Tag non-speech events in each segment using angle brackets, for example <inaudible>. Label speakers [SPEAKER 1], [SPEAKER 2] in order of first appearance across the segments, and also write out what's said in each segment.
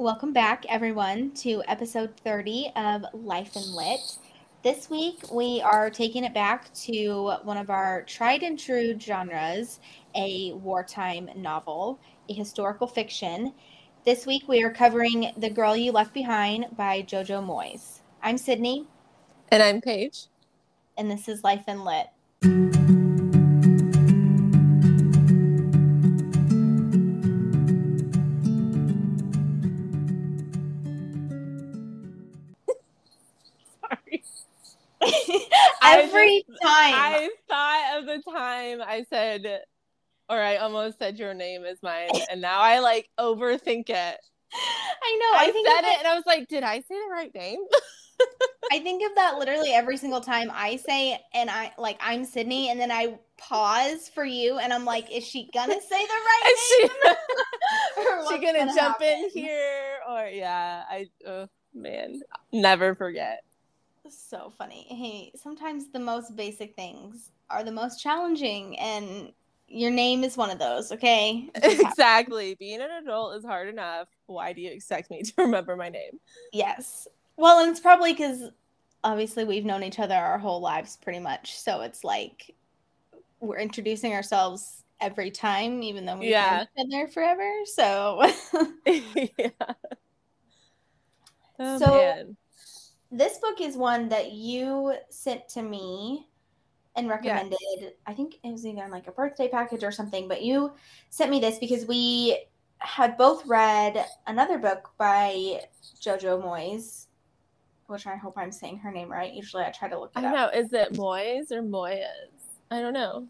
[SPEAKER 1] Welcome back, everyone, to episode 30 of Life and Lit. This week, we are taking it back to one of our tried and true genres a wartime novel, a historical fiction. This week, we are covering The Girl You Left Behind by Jojo Moyes. I'm Sydney.
[SPEAKER 2] And I'm Paige.
[SPEAKER 1] And this is Life and Lit. Time.
[SPEAKER 2] I thought of the time I said, or I almost said your name is mine, <laughs> and now I like overthink it.
[SPEAKER 1] I know.
[SPEAKER 2] I,
[SPEAKER 1] I,
[SPEAKER 2] said it, and I was like, did I say the right name? <laughs>
[SPEAKER 1] I think of that literally every single time I say, and I like I'm Sydney, and then I pause for you, and I'm like, is she gonna <laughs> say the right
[SPEAKER 2] Is
[SPEAKER 1] name?
[SPEAKER 2] she, she gonna,
[SPEAKER 1] gonna
[SPEAKER 2] jump in here? Or yeah, I oh man, never forget.
[SPEAKER 1] So funny. Hey, sometimes the most basic things are the most challenging, and your name is one of those. Okay. It <laughs> just happens.
[SPEAKER 2] exactly. Being an adult is hard enough. Why do you expect me <laughs> to remember my name?
[SPEAKER 1] yes. Well, and it's probably because obviously we've known each other our whole lives pretty much, so it's like we're introducing ourselves every time, even though we've
[SPEAKER 2] Yeah.
[SPEAKER 1] each other forever. So. <laughs>
[SPEAKER 2] yeah. Oh,
[SPEAKER 1] So-
[SPEAKER 2] man.
[SPEAKER 1] This book is one that you sent to me and recommended. I think it was either in like a birthday package or something, but you sent me this because we had both read another book by Jojo Moyes, which I hope I'm saying her name right. Usually I try to look
[SPEAKER 2] I
[SPEAKER 1] it
[SPEAKER 2] don't
[SPEAKER 1] up.
[SPEAKER 2] know. Is it Moyes or Moyes? I don't know.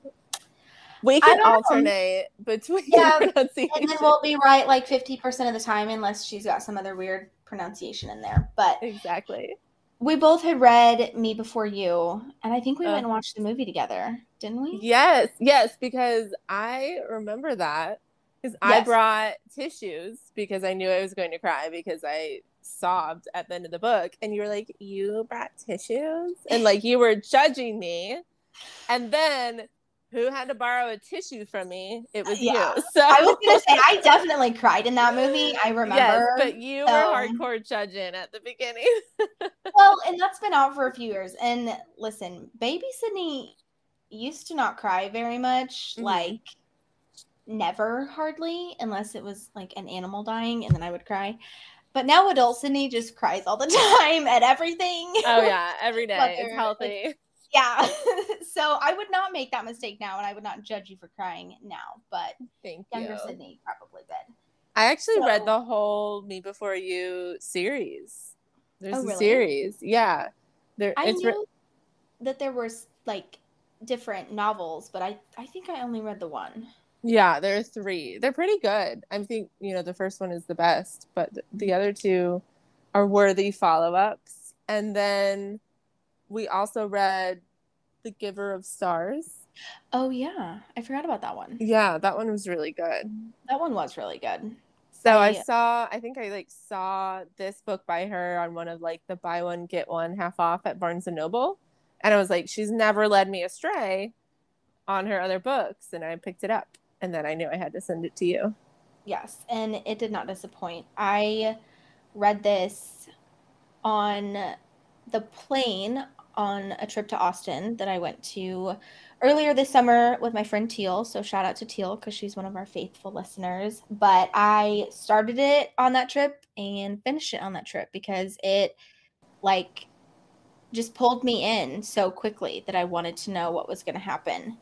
[SPEAKER 2] We can
[SPEAKER 1] don't know.
[SPEAKER 2] alternate between
[SPEAKER 1] Yeah, <laughs>
[SPEAKER 2] pronunciation.
[SPEAKER 1] And then we'll be right like 50% of the time unless she's got some other weird pronunciation in there. But
[SPEAKER 2] exactly.
[SPEAKER 1] We both had read Me Before You, and I think we
[SPEAKER 2] Uh.
[SPEAKER 1] went and watched the movie together, didn't we?
[SPEAKER 2] Yes, yes, because I remember that because I brought tissues because I knew I was going to cry because I sobbed at the end of the book, and you were like, "You brought tissues," and like you were judging me, and then who had to borrow a tissue from me? It was
[SPEAKER 1] Yeah.
[SPEAKER 2] you. So
[SPEAKER 1] I was gonna say I definitely cried in that movie. I <laughs>
[SPEAKER 2] Yes,
[SPEAKER 1] remember.
[SPEAKER 2] but you
[SPEAKER 1] so-
[SPEAKER 2] were hardcore judging at the beginning. <laughs>
[SPEAKER 1] well, and that's been out for a few years. And listen, baby Sydney used to not cry very much,
[SPEAKER 2] Mhm.
[SPEAKER 1] like never hardly, unless it was like an animal dying, and then I would cry. But now adult Sydney just cries all the <laughs> time at everything.
[SPEAKER 2] oh yeah, every day
[SPEAKER 1] Whether
[SPEAKER 2] it's
[SPEAKER 1] it's-
[SPEAKER 2] healthy.
[SPEAKER 1] Yeah. <laughs> so I would not make that mistake now, and I would not judge you for crying now. But
[SPEAKER 2] Thank
[SPEAKER 1] younger
[SPEAKER 2] you.
[SPEAKER 1] Sydney probably did.
[SPEAKER 2] I actually read the whole Me Before You series. There's
[SPEAKER 1] Oh,
[SPEAKER 2] a
[SPEAKER 1] really?
[SPEAKER 2] series. Yeah. There
[SPEAKER 1] I
[SPEAKER 2] it's
[SPEAKER 1] knew
[SPEAKER 2] re-
[SPEAKER 1] that there was like different novels, but I I think I only read the one.
[SPEAKER 2] yeah, there are three. They're pretty good. I think, you know, the first one is the best, but the mm-hmm. other two are worthy follow-ups. And then we also read The Giver of Stars.
[SPEAKER 1] Oh yeah, I forgot about that one.
[SPEAKER 2] Yeah, that one was really good.
[SPEAKER 1] That one was really good.
[SPEAKER 2] So I
[SPEAKER 1] I-
[SPEAKER 2] saw, I think I like saw this book by her on one of like the buy one get one half off at Barnes and Noble, and I was like, she's never led me astray on her other books, and I picked it up, and then I knew I had to send it to you.
[SPEAKER 1] Yes, and it did not disappoint. I read this on the plane on a trip to Austin that I went to earlier this summer with my friend Teal. So shout out to Teal because she's one of our faithful listeners. But I started it on that trip and finished it on that trip because it like just pulled me in so quickly that I wanted to know what was going to happen.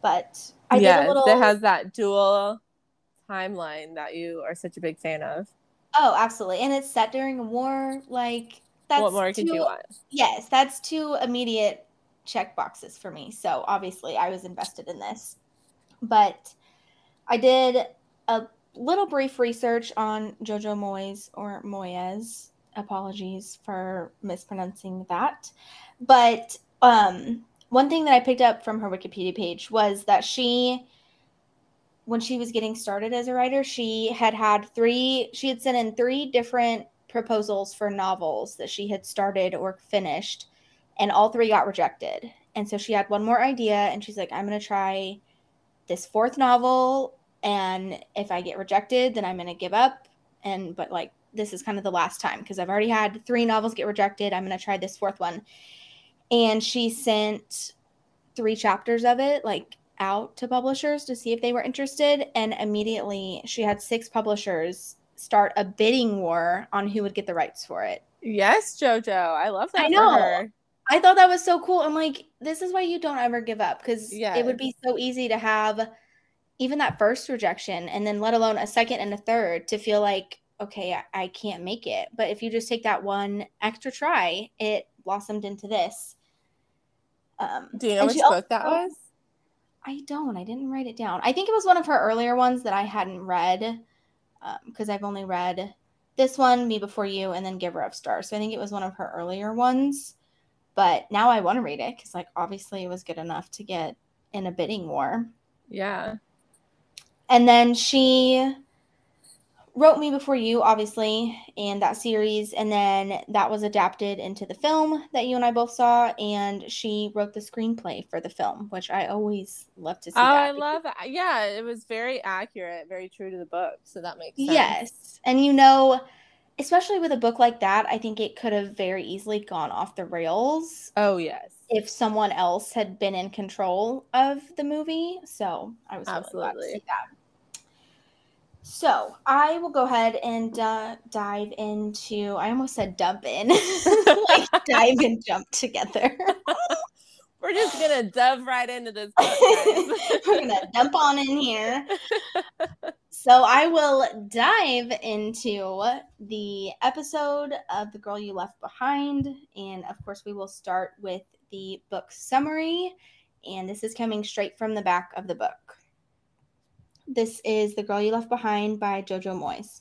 [SPEAKER 1] But I
[SPEAKER 2] yes,
[SPEAKER 1] did a little
[SPEAKER 2] it has that dual timeline that you are such a big fan of.
[SPEAKER 1] Oh, absolutely. And it's set during a war. Like that's
[SPEAKER 2] what more could
[SPEAKER 1] two,
[SPEAKER 2] you want?
[SPEAKER 1] Yes, that's two immediate check boxes for me. So obviously I was invested in this. But I did a little brief research on Jojo Moyes or Moyes. Apologies for mispronouncing that. But um one thing that I picked up from her Wikipedia page was that she when she was getting started as a writer, she had had three, she had sent in three different proposals for novels that she had started or finished, and all three got rejected. And so she had one more idea, and she's like, I'm going to try this fourth novel, and if I get rejected, then I'm going to give up and but like this is kind of the last time because I've already had three novels get rejected. I'm gonna try this fourth one. And she sent three chapters of it like out to publishers to see if they were interested. And immediately she had six publishers start a bidding war on who would get the rights for it.
[SPEAKER 2] Yes, Jojo. I love that.
[SPEAKER 1] I know. I thought that was so cool. I'm like, this is why you don't ever give up because
[SPEAKER 2] Yeah.
[SPEAKER 1] it would be so easy to have even that first rejection and then let alone a second and a third to feel like, okay, I, I can't make it. But if you just take that one extra try, it blossomed into this. Um,
[SPEAKER 2] Do you know which book that was?
[SPEAKER 1] I don't. I didn't write it down. I think it was one of her earlier ones that I hadn't read Um, because I've only read this one, Me Before You, and then Giver of Stars. So I think it was one of her earlier ones. But now I want to read it because, like, obviously it was good enough to get in a bidding war.
[SPEAKER 2] Yeah.
[SPEAKER 1] And then she wrote Me Before You, obviously, and that series. And then that was adapted into the film that you and I both saw. And she wrote the screenplay for the film, which I always love to see.
[SPEAKER 2] Oh,
[SPEAKER 1] that
[SPEAKER 2] I love that. Yeah, it was very accurate, very true to the book. So that makes sense.
[SPEAKER 1] Yes. And you know, especially with a book like that, I think it could have very easily gone off the rails
[SPEAKER 2] Oh, yes.
[SPEAKER 1] if someone else had been in control of the movie. So I was really glad to
[SPEAKER 2] Absolutely.
[SPEAKER 1] see that. So I will go ahead and uh, dive into. I almost said dump in, <laughs> like dive and jump together. <laughs>
[SPEAKER 2] We're just gonna dive right into this. <laughs>
[SPEAKER 1] We're gonna dump on in here. So I will dive into the episode of The Girl You Left Behind. And of course, we will start with the book summary. And this is coming straight from the back of the book. This is The Girl You Left Behind by Jojo Moyes.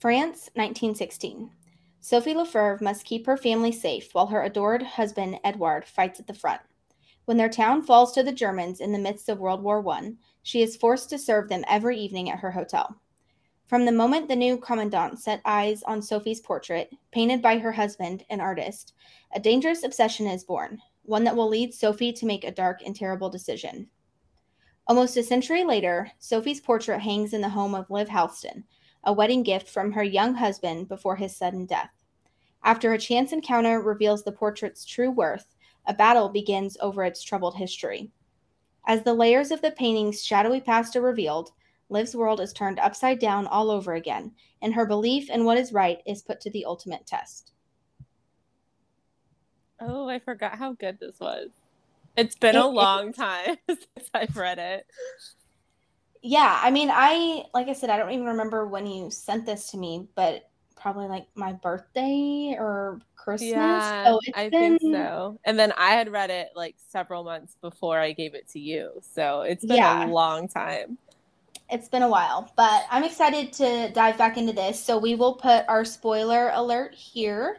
[SPEAKER 1] France, 1916. Sophie Lefevre must keep her family safe while her adored husband, Edouard, fights at the front. When their town falls to the Germans in the midst of World War I, she is forced to serve them every evening at her hotel. From the moment the new commandant set eyes on Sophie's portrait, painted by her husband, an artist, a dangerous obsession is born, one that will lead Sophie to make a dark and terrible decision. Almost a century later, Sophie's portrait hangs in the home of Liv Halston, a wedding gift from her young husband before his sudden death. After a chance encounter reveals the portrait's true worth, a battle begins over its troubled history. As the layers of the painting's shadowy past are revealed, Liv's world is turned upside down all over again, and her belief in what is right is put to the ultimate test.
[SPEAKER 2] Oh, I forgot how good this was. It's been
[SPEAKER 1] It
[SPEAKER 2] a long time <laughs> since I've read it.
[SPEAKER 1] Yeah, I mean, I, like I said, I don't even remember when you sent this to me, but probably like my birthday or Christmas.
[SPEAKER 2] Yeah,
[SPEAKER 1] so
[SPEAKER 2] I
[SPEAKER 1] been,
[SPEAKER 2] think so. And then I had read it like several months before I gave it to you. So it's been
[SPEAKER 1] Yeah.
[SPEAKER 2] a long time.
[SPEAKER 1] It's been a while, but I'm excited to dive back into this. So we will put our spoiler alert here.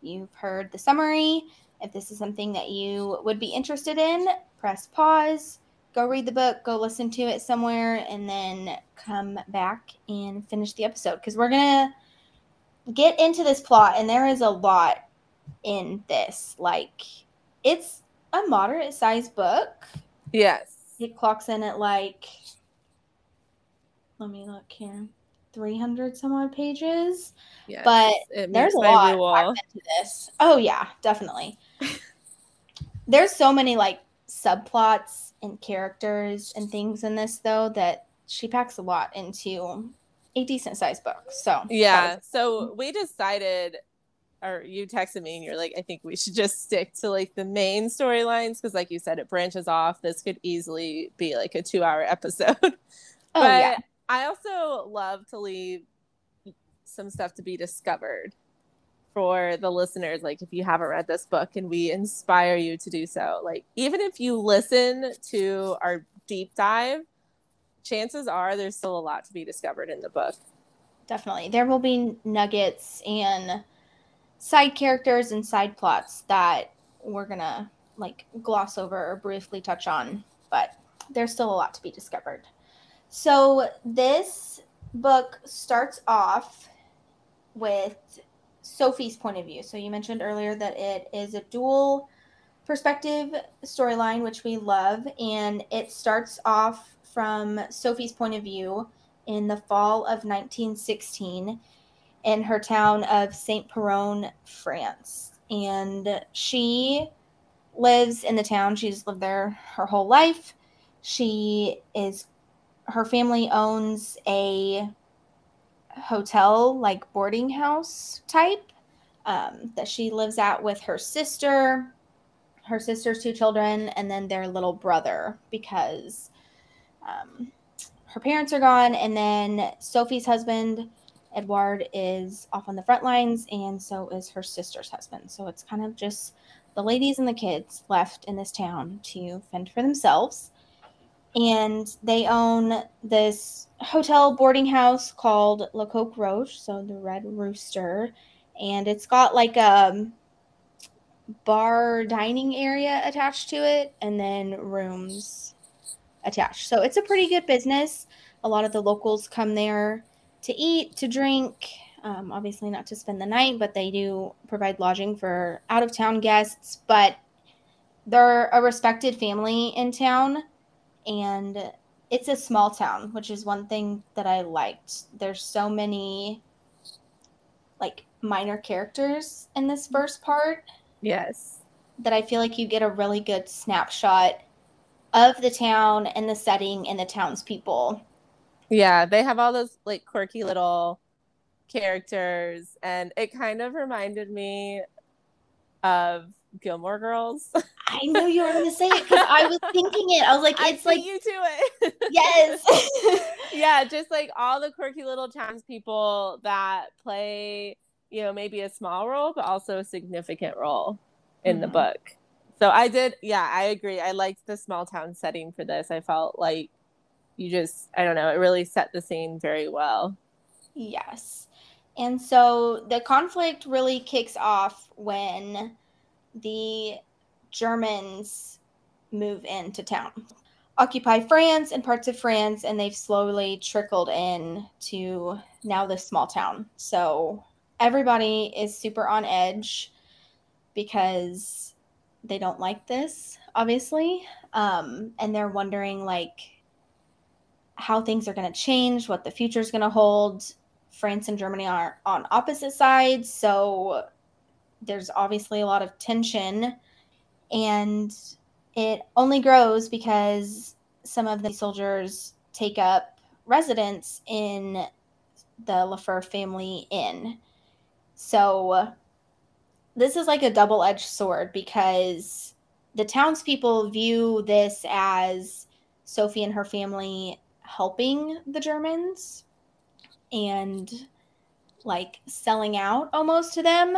[SPEAKER 1] You've heard the summary. If this is something that you would be interested in, press pause, go read the book, go listen to it somewhere, and then come back and finish the episode because we're going to get into this plot, and there is a lot in this. Like, it's a moderate sized book.
[SPEAKER 2] Yes.
[SPEAKER 1] It clocks in at like, let me look here, 300 some odd pages.
[SPEAKER 2] yes.
[SPEAKER 1] But There's a lot into this. Oh, yeah, definitely. There's so many like subplots and characters and things in this, though, that she packs a lot into a decent sized book. So,
[SPEAKER 2] Yeah.
[SPEAKER 1] was-
[SPEAKER 2] So we decided, or you texted me and you're like, I think we should just stick to like the main storylines because, like you said, it branches off. This could easily be like a two hour <laughs> episode.
[SPEAKER 1] oh,
[SPEAKER 2] but
[SPEAKER 1] yeah.
[SPEAKER 2] I also love to leave some stuff to be discovered for the listeners. Like, if you haven't read this book and we inspire you to do so, like, even if you listen to our deep dive, chances are there's still a lot to be discovered in the book.
[SPEAKER 1] definitely there will be nuggets and side characters and side plots that we're gonna like gloss over or briefly touch on but there's still a lot to be discovered so this book starts off with sophie's point of view so you mentioned earlier that it is a dual perspective storyline which we love and it starts off from sophie's point of view in the fall of 1916 in her town of Saint Péronne, France. And she lives in the town. She's lived there her whole life. She is, her family owns a hotel, like boarding house type, um, that she lives at with her sister, her sister's two children, and then their little brother because um, her parents are gone. And then Sophie's husband, Edward, is off on the front lines, and so is her sister's husband. So it's kind of just the ladies and the kids left in this town to fend for themselves. And they own this hotel boarding house called Le Coq Rouge, so the Red Rooster. And it's got like a bar dining area attached to it and then rooms attached. So it's a pretty good business. A lot of the locals come there to eat, to drink, um, obviously, not to spend the night, but they do provide lodging for out of town guests. But they're a respected family in town, and it's a small town, which is one thing that I liked. There's so many like minor characters in this first part.
[SPEAKER 2] Yes.
[SPEAKER 1] That I feel like you get a really good snapshot of the town and the setting and the townspeople.
[SPEAKER 2] Yeah, they have all those like quirky little characters and it kind of reminded me of Gilmore Girls. <laughs>
[SPEAKER 1] I knew you were going to say it because I was thinking it. I was like, it's like
[SPEAKER 2] you to it.
[SPEAKER 1] yes, <laughs>
[SPEAKER 2] yeah, just like all the quirky little townspeople that play, you know, maybe a small role, but also a significant role in mm-hmm. the book. So I did, yeah, I agree. I liked the small town setting for this. I felt like you just, I don't know, it really set the scene very well.
[SPEAKER 1] Yes. And so the conflict really kicks off when the Germans move into town, occupy France and parts of France, and they've slowly trickled in to now this small town. So everybody is super on edge because they don't like this, obviously. Um, and they're wondering, like, how things are going to change, what the future is going to hold. France and Germany are on opposite sides, so there's obviously a lot of tension and it only grows because some of the soldiers take up residence in the Lafleur family inn. So this is like a double-edged sword because the townspeople view this as Sophie and her family helping the Germans and like selling out almost to them.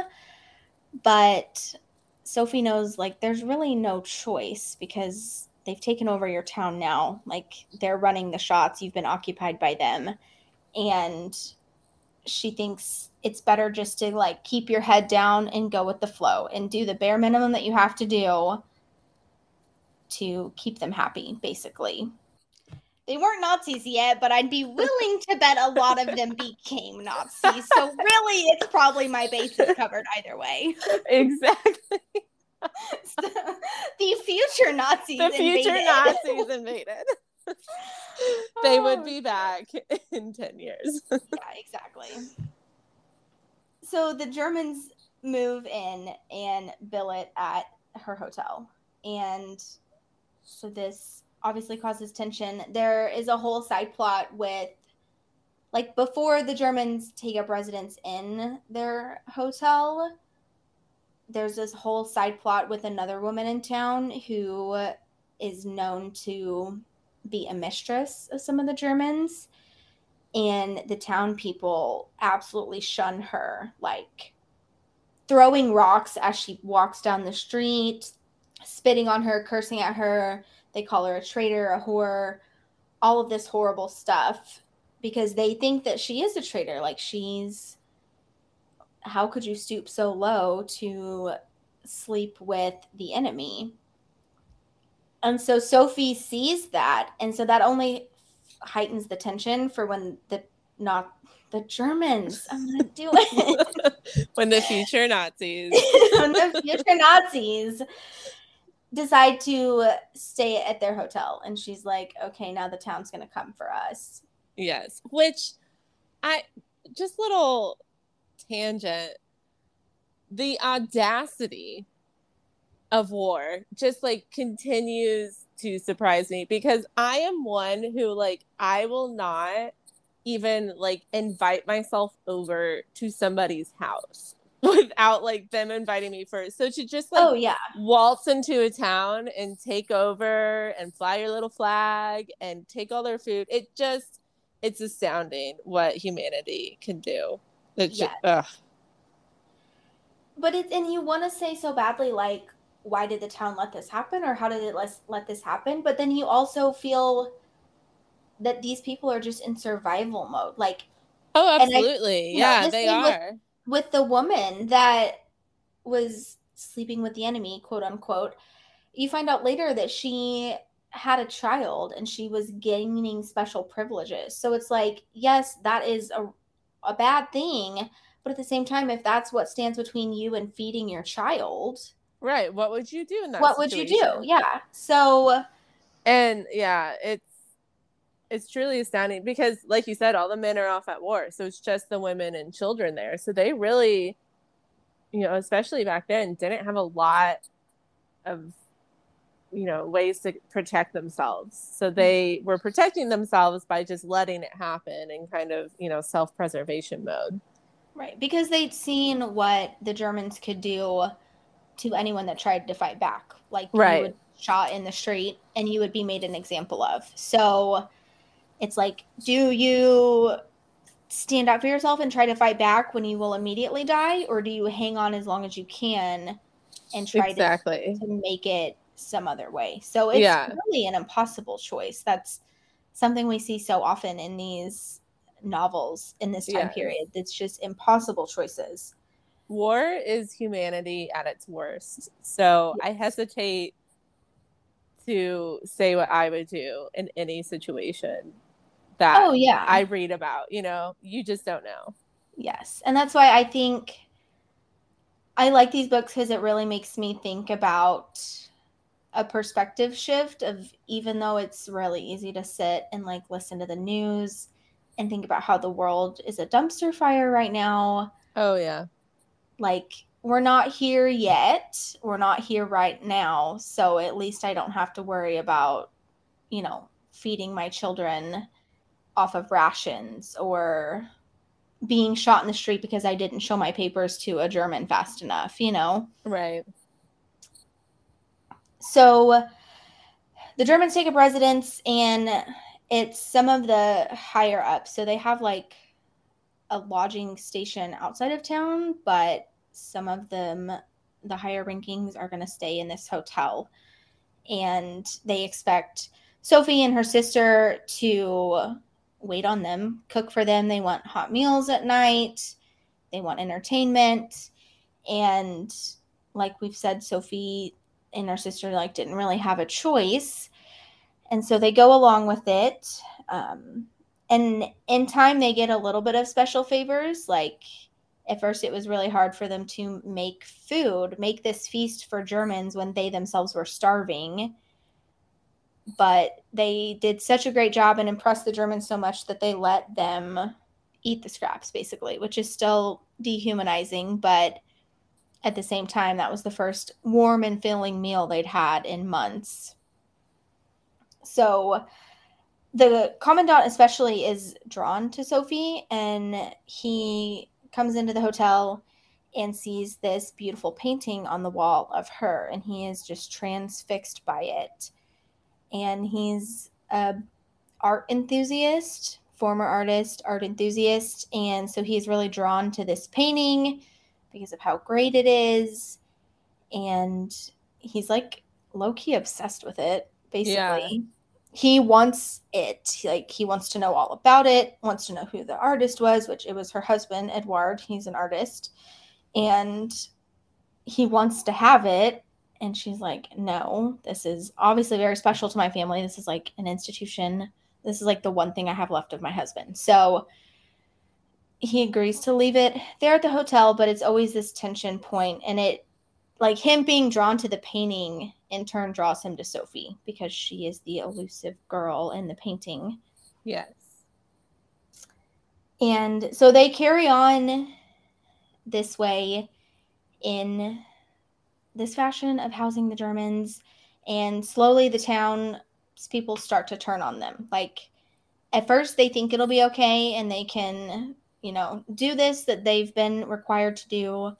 [SPEAKER 1] But Sophie knows like there's really no choice because they've taken over your town now. Like they're running the shots, you've been occupied by them. And she thinks it's better just to like keep your head down and go with the flow and do the bare minimum that you have to do to keep them happy, basically. They weren't Nazis yet, but I'd be willing to bet a lot of them became Nazis. So really, it's probably my bases covered either way. <laughs>
[SPEAKER 2] Exactly. <laughs>
[SPEAKER 1] the future Nazis.
[SPEAKER 2] The future invaded. Nazis invaded. <laughs> they would oh, be back in 10 years.
[SPEAKER 1] yeah, exactly. So the Germans move in and billet at her hotel. And so this obviously causes tension. There is a whole side plot with like before the Germans take up residence in their hotel, there's this whole side plot with another woman in town who is known to be a mistress of some of the Germans. And the town people absolutely shun her, like throwing rocks as she walks down the street, spitting on her, cursing at her, they call her a traitor, a whore, all of this horrible stuff because they think that she is a traitor. Like she's, how could you stoop so low to sleep with the enemy? And so Sophie sees that. And so that only heightens the tension for when the not the Germans. I'm gonna do <laughs> it.
[SPEAKER 2] when the future Nazis. <laughs>
[SPEAKER 1] when the future Nazis decide to stay at their hotel and she's like okay now the town's to come for us
[SPEAKER 2] Yes. Which I just little tangent. The audacity of war just like continues to surprise me because I am one who like I will not even like invite myself over to somebody's house <laughs> without like them inviting me first. So to just like
[SPEAKER 1] oh yeah,
[SPEAKER 2] waltz into a town and take over and fly your little flag and take all their food, it just it's astounding what humanity can do. It's
[SPEAKER 1] yes.
[SPEAKER 2] just,
[SPEAKER 1] but it's and you want to say so badly like why did the town let this happen or how did it let, let this happen but then you also feel that these people are just in survival mode like
[SPEAKER 2] oh absolutely I, yeah know, they are
[SPEAKER 1] with the woman that was sleeping with the enemy quote unquote you find out later that she had a child and she was gaining special privileges so it's like yes that is a, a bad thing but at the same time if that's what stands between you and feeding your child
[SPEAKER 2] Right. What would you do in that?
[SPEAKER 1] What situation? would you do? Yeah. So.
[SPEAKER 2] And yeah, it's it's truly astounding because, like you said, all the men are off at war, so it's just the women and children there. So they really, you know, especially back then, didn't have a lot of you know ways to protect themselves so mm-hmm. they were protecting themselves by just letting it happen in kind of you know self-preservation mode
[SPEAKER 1] right because they'd seen what the germans could do to anyone that tried to fight back. Like
[SPEAKER 2] right. you
[SPEAKER 1] would shot in the street and you would be made an example of. So it's like, do you stand up for yourself and try to fight back when you will immediately die, or do you hang on as long as you can and try
[SPEAKER 2] exactly.
[SPEAKER 1] to, to make it some other way? So it's yeah. really an impossible choice. That's something we see so often in these novels in this time period. It's just impossible choices
[SPEAKER 2] war is humanity at its worst. So yes. I hesitate to say what I would do in any situation that
[SPEAKER 1] oh, yeah.
[SPEAKER 2] I read about. You know, you just don't know.
[SPEAKER 1] Yes. And that's why I think I like these books because it really makes me think about a perspective shift of even though it's really easy to sit and like listen to the news and think about how the world is a dumpster fire right now.
[SPEAKER 2] Oh yeah
[SPEAKER 1] like we're not here yet. We're not here right now. So at least I don't have to worry about, you know, feeding my children off of rations or being shot in the street because I didn't show my papers to a German fast enough, you know?
[SPEAKER 2] Right.
[SPEAKER 1] So the Germans take up residence and it's some of the higher ups. So they have like a lodging station outside of town, but some of them, the higher rankings, are going to stay in this hotel. And they expect Sophie and her sister to wait on them, cook for them. They want hot meals at night, they want entertainment. And like we've said, Sophie and her sister like didn't really have a choice. And so they go along with it. Um, and in time, they get a little bit of special favors, like at first it was really hard for them to make food, make this feast for Germans when they themselves were starving. But they did such a great job and impressed the Germans so much that they let them eat the scraps, basically, which is still dehumanizing. But at the same time, that was the first warm and filling meal they'd had in months. So the commandant, especially, is drawn to Sophie and he comes into the hotel and sees this beautiful painting on the wall of her and he is just transfixed by it and he's a art enthusiast former artist art enthusiast and so he's really drawn to this painting because of how great it is and he's like low-key obsessed with it basically. Yeah. He wants it. Like he wants to know all about it wants to know who the artist was which it was her husband edward he's an artist. And he wants to have it and she's like no this is obviously very special to my family this is like an institution this is like the one thing i have left of my husband so he agrees to leave it there at the hotel but it's always this tension point and it like him being drawn to the painting in turn draws him to Sophie because she is the elusive girl in the painting.
[SPEAKER 2] Yes.
[SPEAKER 1] And so they carry on this way in this fashion of housing the Germans. And slowly the town's people start to turn on them. Like, at first, they think it'll be okay and they can, you know, do this that they've been required to do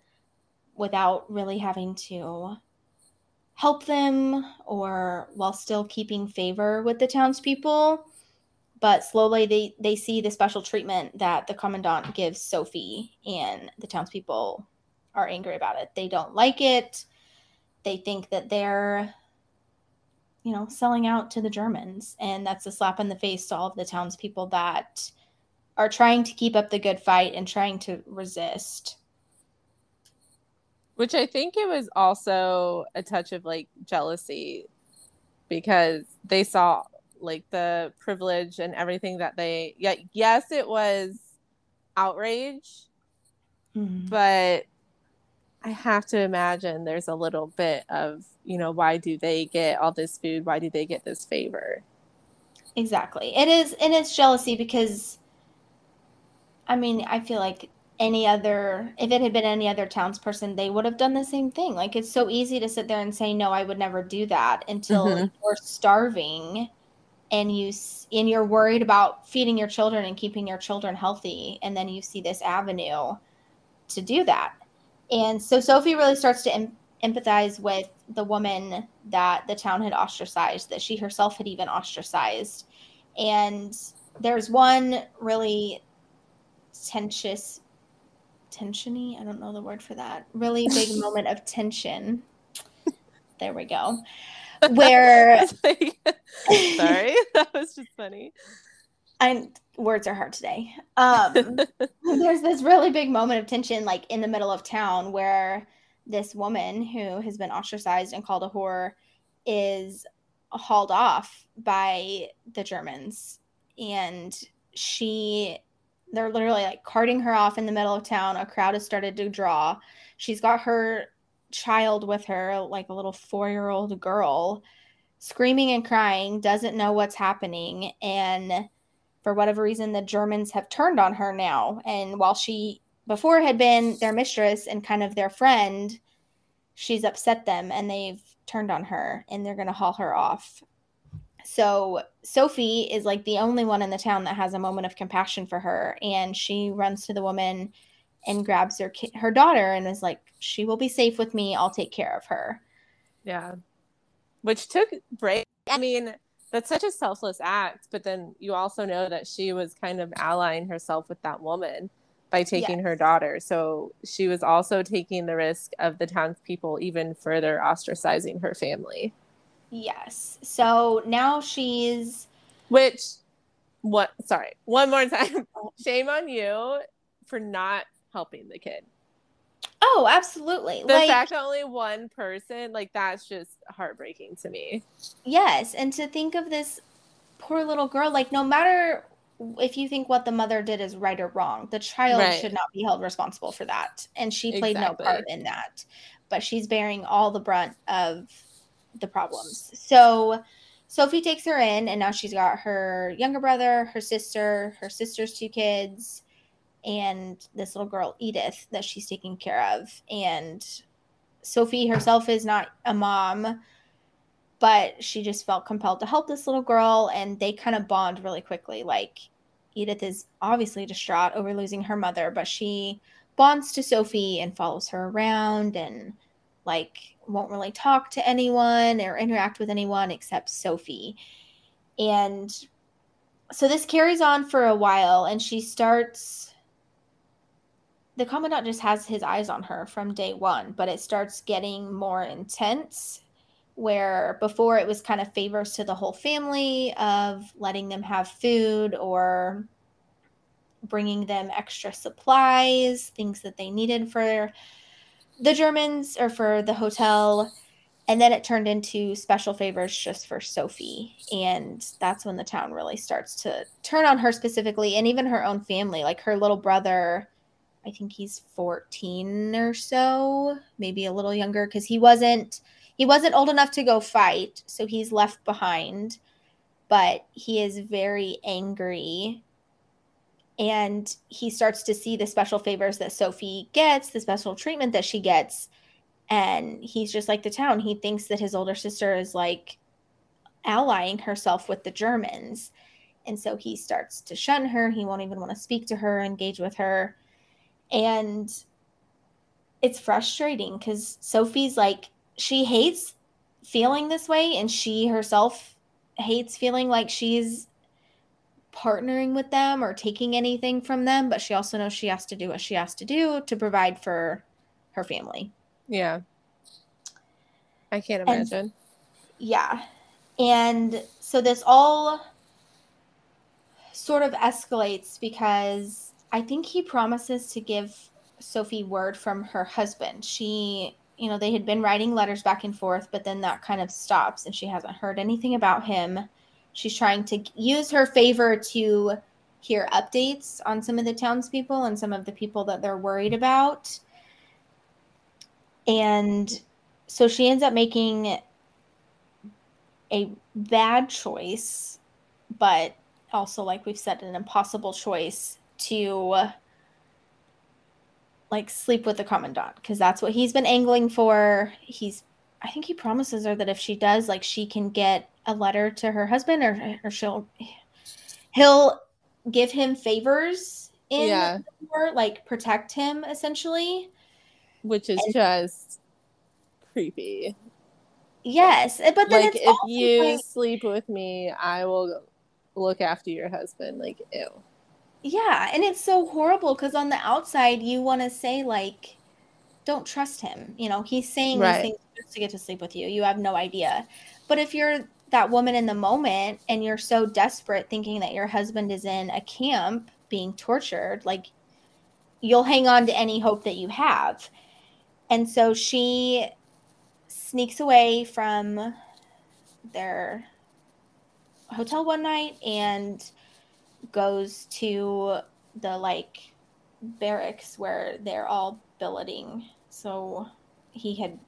[SPEAKER 1] without really having to help them or while still keeping favor with the townspeople. But slowly they, they see the special treatment that the commandant gives Sophie, and the townspeople are angry about it. They don't like it. They think that they're, you know, selling out to the Germans. And that's a slap in the face to all of the townspeople that are trying to keep up the good fight and trying to resist.
[SPEAKER 2] Which I think it was also a touch of like jealousy because they saw like the privilege and everything that they yeah yes it was outrage mm-hmm. but i have to imagine there's a little bit of you know why do they get all this food? Why do they get this favor?
[SPEAKER 1] Exactly. It is and it's jealousy because i mean i feel like any other if it had been any other townsperson they would have done the same thing. Like it's so easy to sit there and say no i would never do that until mm-hmm. you're starving and you and you're worried about feeding your children and keeping your children healthy and then you see this avenue to do that and so sophie really starts to em- empathize with the woman that the town had ostracized that she herself had even ostracized and there's one really tensious tensiony. I don't know the word for that. Really big <laughs> moment of tension. There we go. <laughs> Where
[SPEAKER 2] like, <laughs> sorry, that was just funny.
[SPEAKER 1] I words are hard today. Um, <laughs> there's this really big moment of tension, like in the middle of town, where this woman who has been ostracized and called a whore is hauled off by the Germans, and she they're literally like carting her off in the middle of town. A crowd has started to draw. She's got her child with her, like a little four year old girl, screaming and crying, doesn't know what's happening. And for whatever reason, the Germans have turned on her now. And while she before had been their mistress and kind of their friend, she's upset them and they've turned on her and they're going to haul her off. So Sophie is like the only one in the town that has a moment of compassion for her, and she runs to the woman and grabs her ki- her daughter and is like, "She will be safe with me. I'll take care of her."
[SPEAKER 2] Yeah, which took break. I mean, that's such a selfless act, but then you also know that she was kind of allying herself with that woman by taking yes. her daughter. So she was also taking the risk of the townspeople even further ostracizing her family.
[SPEAKER 1] Yes. So now she's
[SPEAKER 2] which what sorry, one more time. <laughs> Shame on you for not helping the kid.
[SPEAKER 1] Oh, absolutely.
[SPEAKER 2] The like, fact that only one person, like that's just heartbreaking to me.
[SPEAKER 1] Yes, and to think of this poor little girl, like no matter if you think what the mother did is right or wrong, the child right. should not be held responsible for that. And she played exactly. no part in that. But she's bearing all the brunt of the problems. So Sophie takes her in, and now she's got her younger brother, her sister, her sister's two kids, and this little girl, Edith, that she's taking care of. And Sophie herself is not a mom, but she just felt compelled to help this little girl, and they kind of bond really quickly. Like, Edith is obviously distraught over losing her mother, but she bonds to Sophie and follows her around and like won't really talk to anyone or interact with anyone except Sophie. And so this carries on for a while and she starts the commandant just has his eyes on her from day 1, but it starts getting more intense where before it was kind of favors to the whole family of letting them have food or bringing them extra supplies, things that they needed for the Germans or for the hotel. And then it turned into special favors just for Sophie. And that's when the town really starts to turn on her specifically and even her own family. Like her little brother, I think he's 14 or so, maybe a little younger, because he wasn't he wasn't old enough to go fight, so he's left behind. But he is very angry and he starts to see the special favors that Sophie gets, the special treatment that she gets. And he's just like the town. He thinks that his older sister is like allying herself with the Germans. And so he starts to shun her. He won't even want to speak to her, engage with her. And it's frustrating because Sophie's like, she hates feeling this way, and she herself hates feeling like she's partnering with them or taking anything from them, but she also knows she has to do what she has to do to provide for her family.
[SPEAKER 2] Yeah. I can't imagine.
[SPEAKER 1] And, yeah. And so this all sort of escalates because I think he promises to give Sophie word from her husband. She, you know, they had been writing letters back and forth, but then that kind of stops and she hasn't heard anything about him. She's trying to use her favor to hear updates on some of the townspeople and some of the people that they're worried about. And so she ends up making a bad choice, but also, like we've said, an impossible choice to like sleep with the commandant because that's what he's been angling for. He's I think he promises her that if she does, like she can get a letter to her husband or, or she'll he'll give him favors in yeah. War, like protect him essentially.
[SPEAKER 2] Which is and, just creepy.
[SPEAKER 1] Yes. Eh, but then like
[SPEAKER 2] if you like, sleep with me, I will look after your husband. Like ew.
[SPEAKER 1] Yeah, and it's so horrible because on the outside you want to say like, don't trust him. You know, he's saying right. these things just to get to sleep with you. You have no idea. But if you're that woman in the moment and you're so desperate thinking that your husband is in a camp being tortured, like you'll hang on to any hope that you have. And so she sneaks away from their hotel one night and goes to the like barracks where they're all billeting. So he had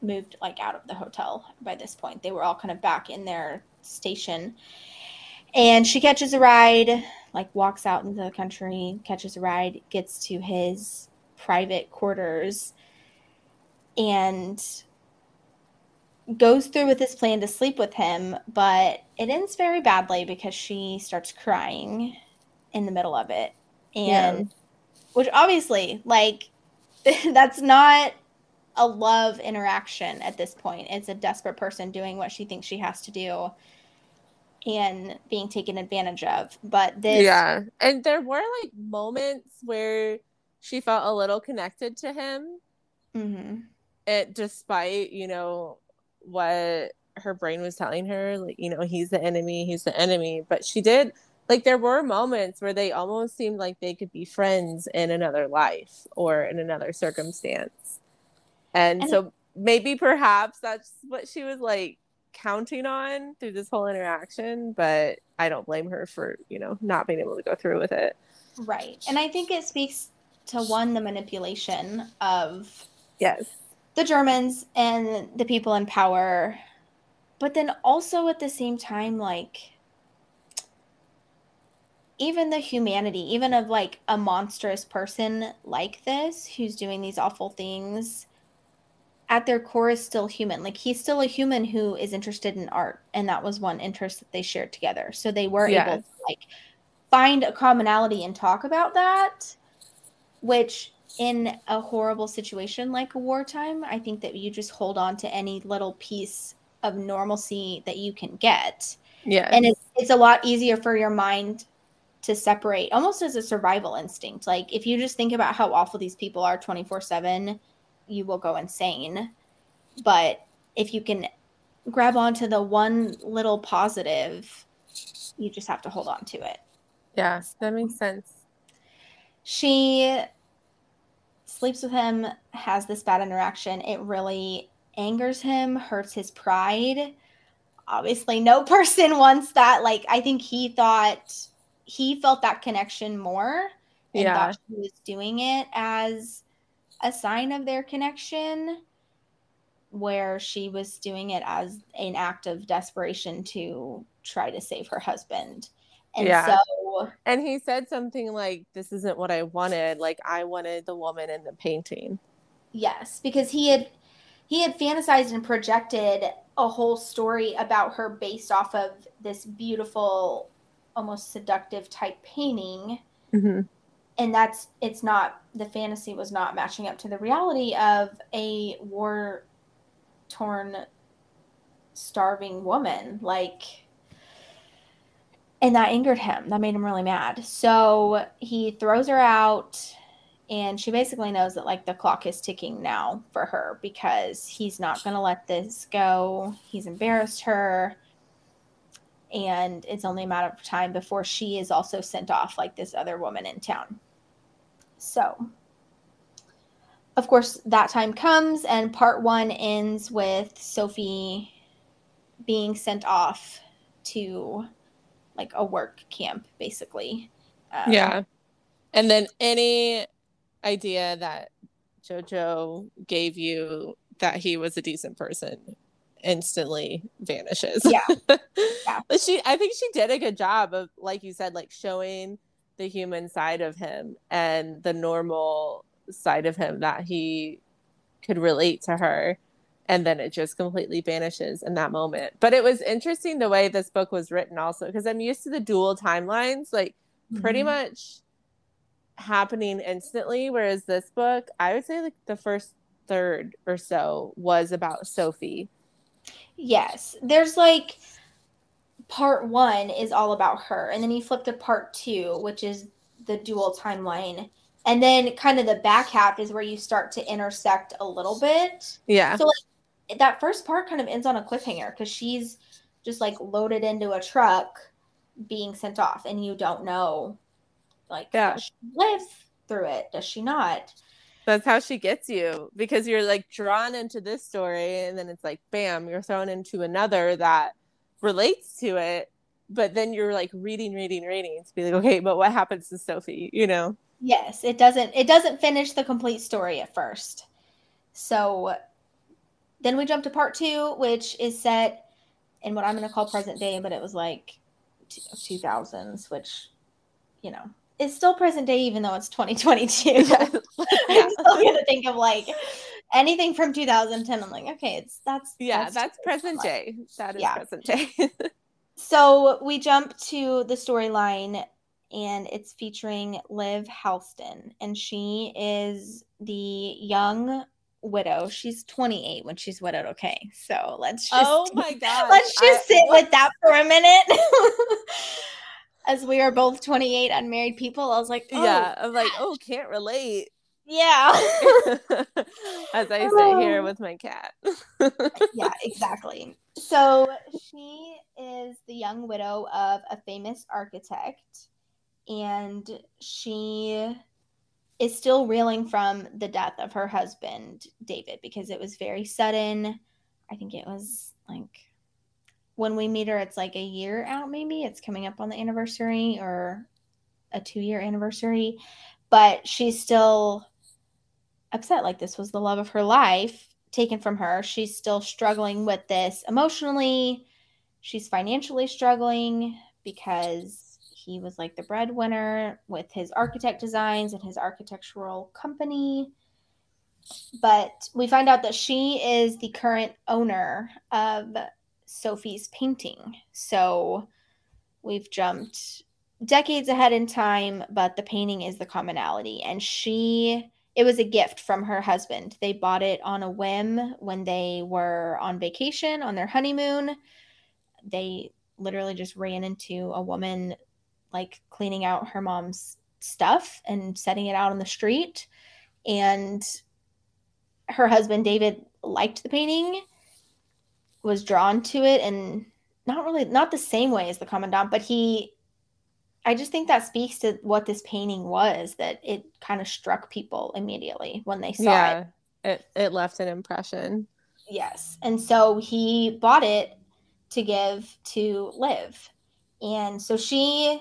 [SPEAKER 1] moved like out of the hotel by this point. They were all kind of back in their station. And she catches a ride, like walks out into the country, catches a ride, gets to his private quarters and goes through with this plan to sleep with him, but it ends very badly because she starts crying in the middle of it. And yeah. which obviously, like, <laughs> that's not a love interaction at this point. It's a desperate person doing what she thinks she has to do and being taken advantage of. But this
[SPEAKER 2] Yeah. And there were like moments where she felt a little connected to him.
[SPEAKER 1] Mm-hmm.
[SPEAKER 2] It despite, you know, what her brain was telling her like you know he's the enemy he's the enemy. But she did like there were moments where they almost seemed like they could be friends in another life or in another circumstance. And, and so maybe perhaps that's what she was like counting on through this whole interaction but i don't blame her for you know not being able to go through with it.
[SPEAKER 1] Right. And i think it speaks to one the manipulation of
[SPEAKER 2] yes
[SPEAKER 1] the Germans and the people in power. But then also at the same time, like, even the humanity, even of like a monstrous person like this who's doing these awful things, at their core is still human. Like, he's still a human who is interested in art. And that was one interest that they shared together. So they were yes. able to like find a commonality and talk about that, which in a horrible situation like wartime, I think that you just hold on to any little piece of normalcy that you can get.
[SPEAKER 2] Yeah.
[SPEAKER 1] And it's, it's a lot easier for your mind to separate almost as a survival instinct. Like if you just think about how awful these people are 24 7, you will go insane. But if you can grab onto the one little positive, you just have to hold on to it.
[SPEAKER 2] Yeah, that makes sense.
[SPEAKER 1] She sleeps with him, has this bad interaction. It really angers him, hurts his pride. Obviously, no <laughs> person wants that. Like, I think he thought he felt that connection more and yeah. thought she was doing it as a sign of their connection, where she was doing it as an act of desperation to try to save her husband. And yeah. so
[SPEAKER 2] and he said something like, "This isn't what I wanted. Like I wanted the woman in the painting."
[SPEAKER 1] Yes, because he had he had fantasized and projected a whole story about her based off of this beautiful, almost seductive type painting.
[SPEAKER 2] Mm-hmm.
[SPEAKER 1] And that's it's not the fantasy was not matching up to the reality of a war torn starving woman like and that angered him. That made him really mad. So he throws her out and she basically knows that like the clock is ticking now for her because he's not going to let this go. He's embarrassed her. And it's only a matter of time before she is also sent off like this other woman in town. So of course that time comes and part one ends with sophie being sent off to like a work camp basically.
[SPEAKER 2] Um, yeah. And then any idea that jojo gave you that he was a decent person instantly vanishes.
[SPEAKER 1] Yeah, <laughs> yeah.
[SPEAKER 2] but she i think she did a good job of like you said like showing the human side of him and the normal side of him that he could relate to her and then it just completely vanishes in that moment. But it was interesting the way this book was written also because I'm used to the dual timelines like mm-hmm. pretty much happening instantly whereas this book I would say like the first third or so was about Sophie.
[SPEAKER 1] Yes. There's like part 1 is all about her and then you flip to part 2 which is the dual timeline and then kind of the back half is where you start to intersect a little bit.
[SPEAKER 2] Yeah.
[SPEAKER 1] So like that first part kind of ends on a cliffhanger because she's just like loaded into a truck being sent off and you don't know like
[SPEAKER 2] yeah.
[SPEAKER 1] does she live through it? Does she not?
[SPEAKER 2] That's how she gets you because you're like drawn into this story and then it's like bam you're thrown into another that relates to it but then you're like reading reading reading to be like okay but what happens to sophie? You know?
[SPEAKER 1] Yes it doesn't it doesn't finish the complete story at first. So then we jump to part two, which is set in what I'm going to call present day, but it was like 2000s, which, you know, is still present day, even though it's 2022. <laughs> Yeah. <laughs> I'm still going to think of like anything from 2010. I'm like, okay, it's that's
[SPEAKER 2] yeah, that's, that's present day. That is yeah. present day. <laughs>
[SPEAKER 1] so we jump to the storyline, and it's featuring Liv Halston, and she is the young widow. She's 28 when she's widowed. Okay, so let's just
[SPEAKER 2] oh <laughs> my god,
[SPEAKER 1] let's just I, sit what? with that for a minute. <laughs> As we are both 28 unmarried people, I was like,
[SPEAKER 2] oh. yeah, I'm like, oh, can't relate.
[SPEAKER 1] Yeah. <laughs>
[SPEAKER 2] As I sit here with my cat.
[SPEAKER 1] yeah, exactly. So she is the young widow of a famous architect, and she is still reeling from the death of her husband, David, because it was very sudden. I think it was like when we meet her, it's like a year out, maybe. It's coming up on the anniversary or a two year anniversary. But she's still upset. Like this was the love of her life taken from her. She's still struggling with this emotionally. She's financially struggling because he was like the breadwinner with his architect designs and his architectural company. But we find out that she is the current owner of Sophie's painting. So we've jumped decades ahead in time, but the painting is the commonality. And she, it was a gift from her husband. They bought it on a whim when they were on vacation on their honeymoon. They literally just ran into a woman like cleaning out her mom's stuff and setting it out on the street. And her husband, David, liked the painting, was drawn to it, and not really, not the same way as the commandant, but he, I just think that speaks to what this painting was, that it kind of struck people immediately when they saw yeah, it.
[SPEAKER 2] It, it left an impression.
[SPEAKER 1] Yes. And so he bought it to give to Liv. And so she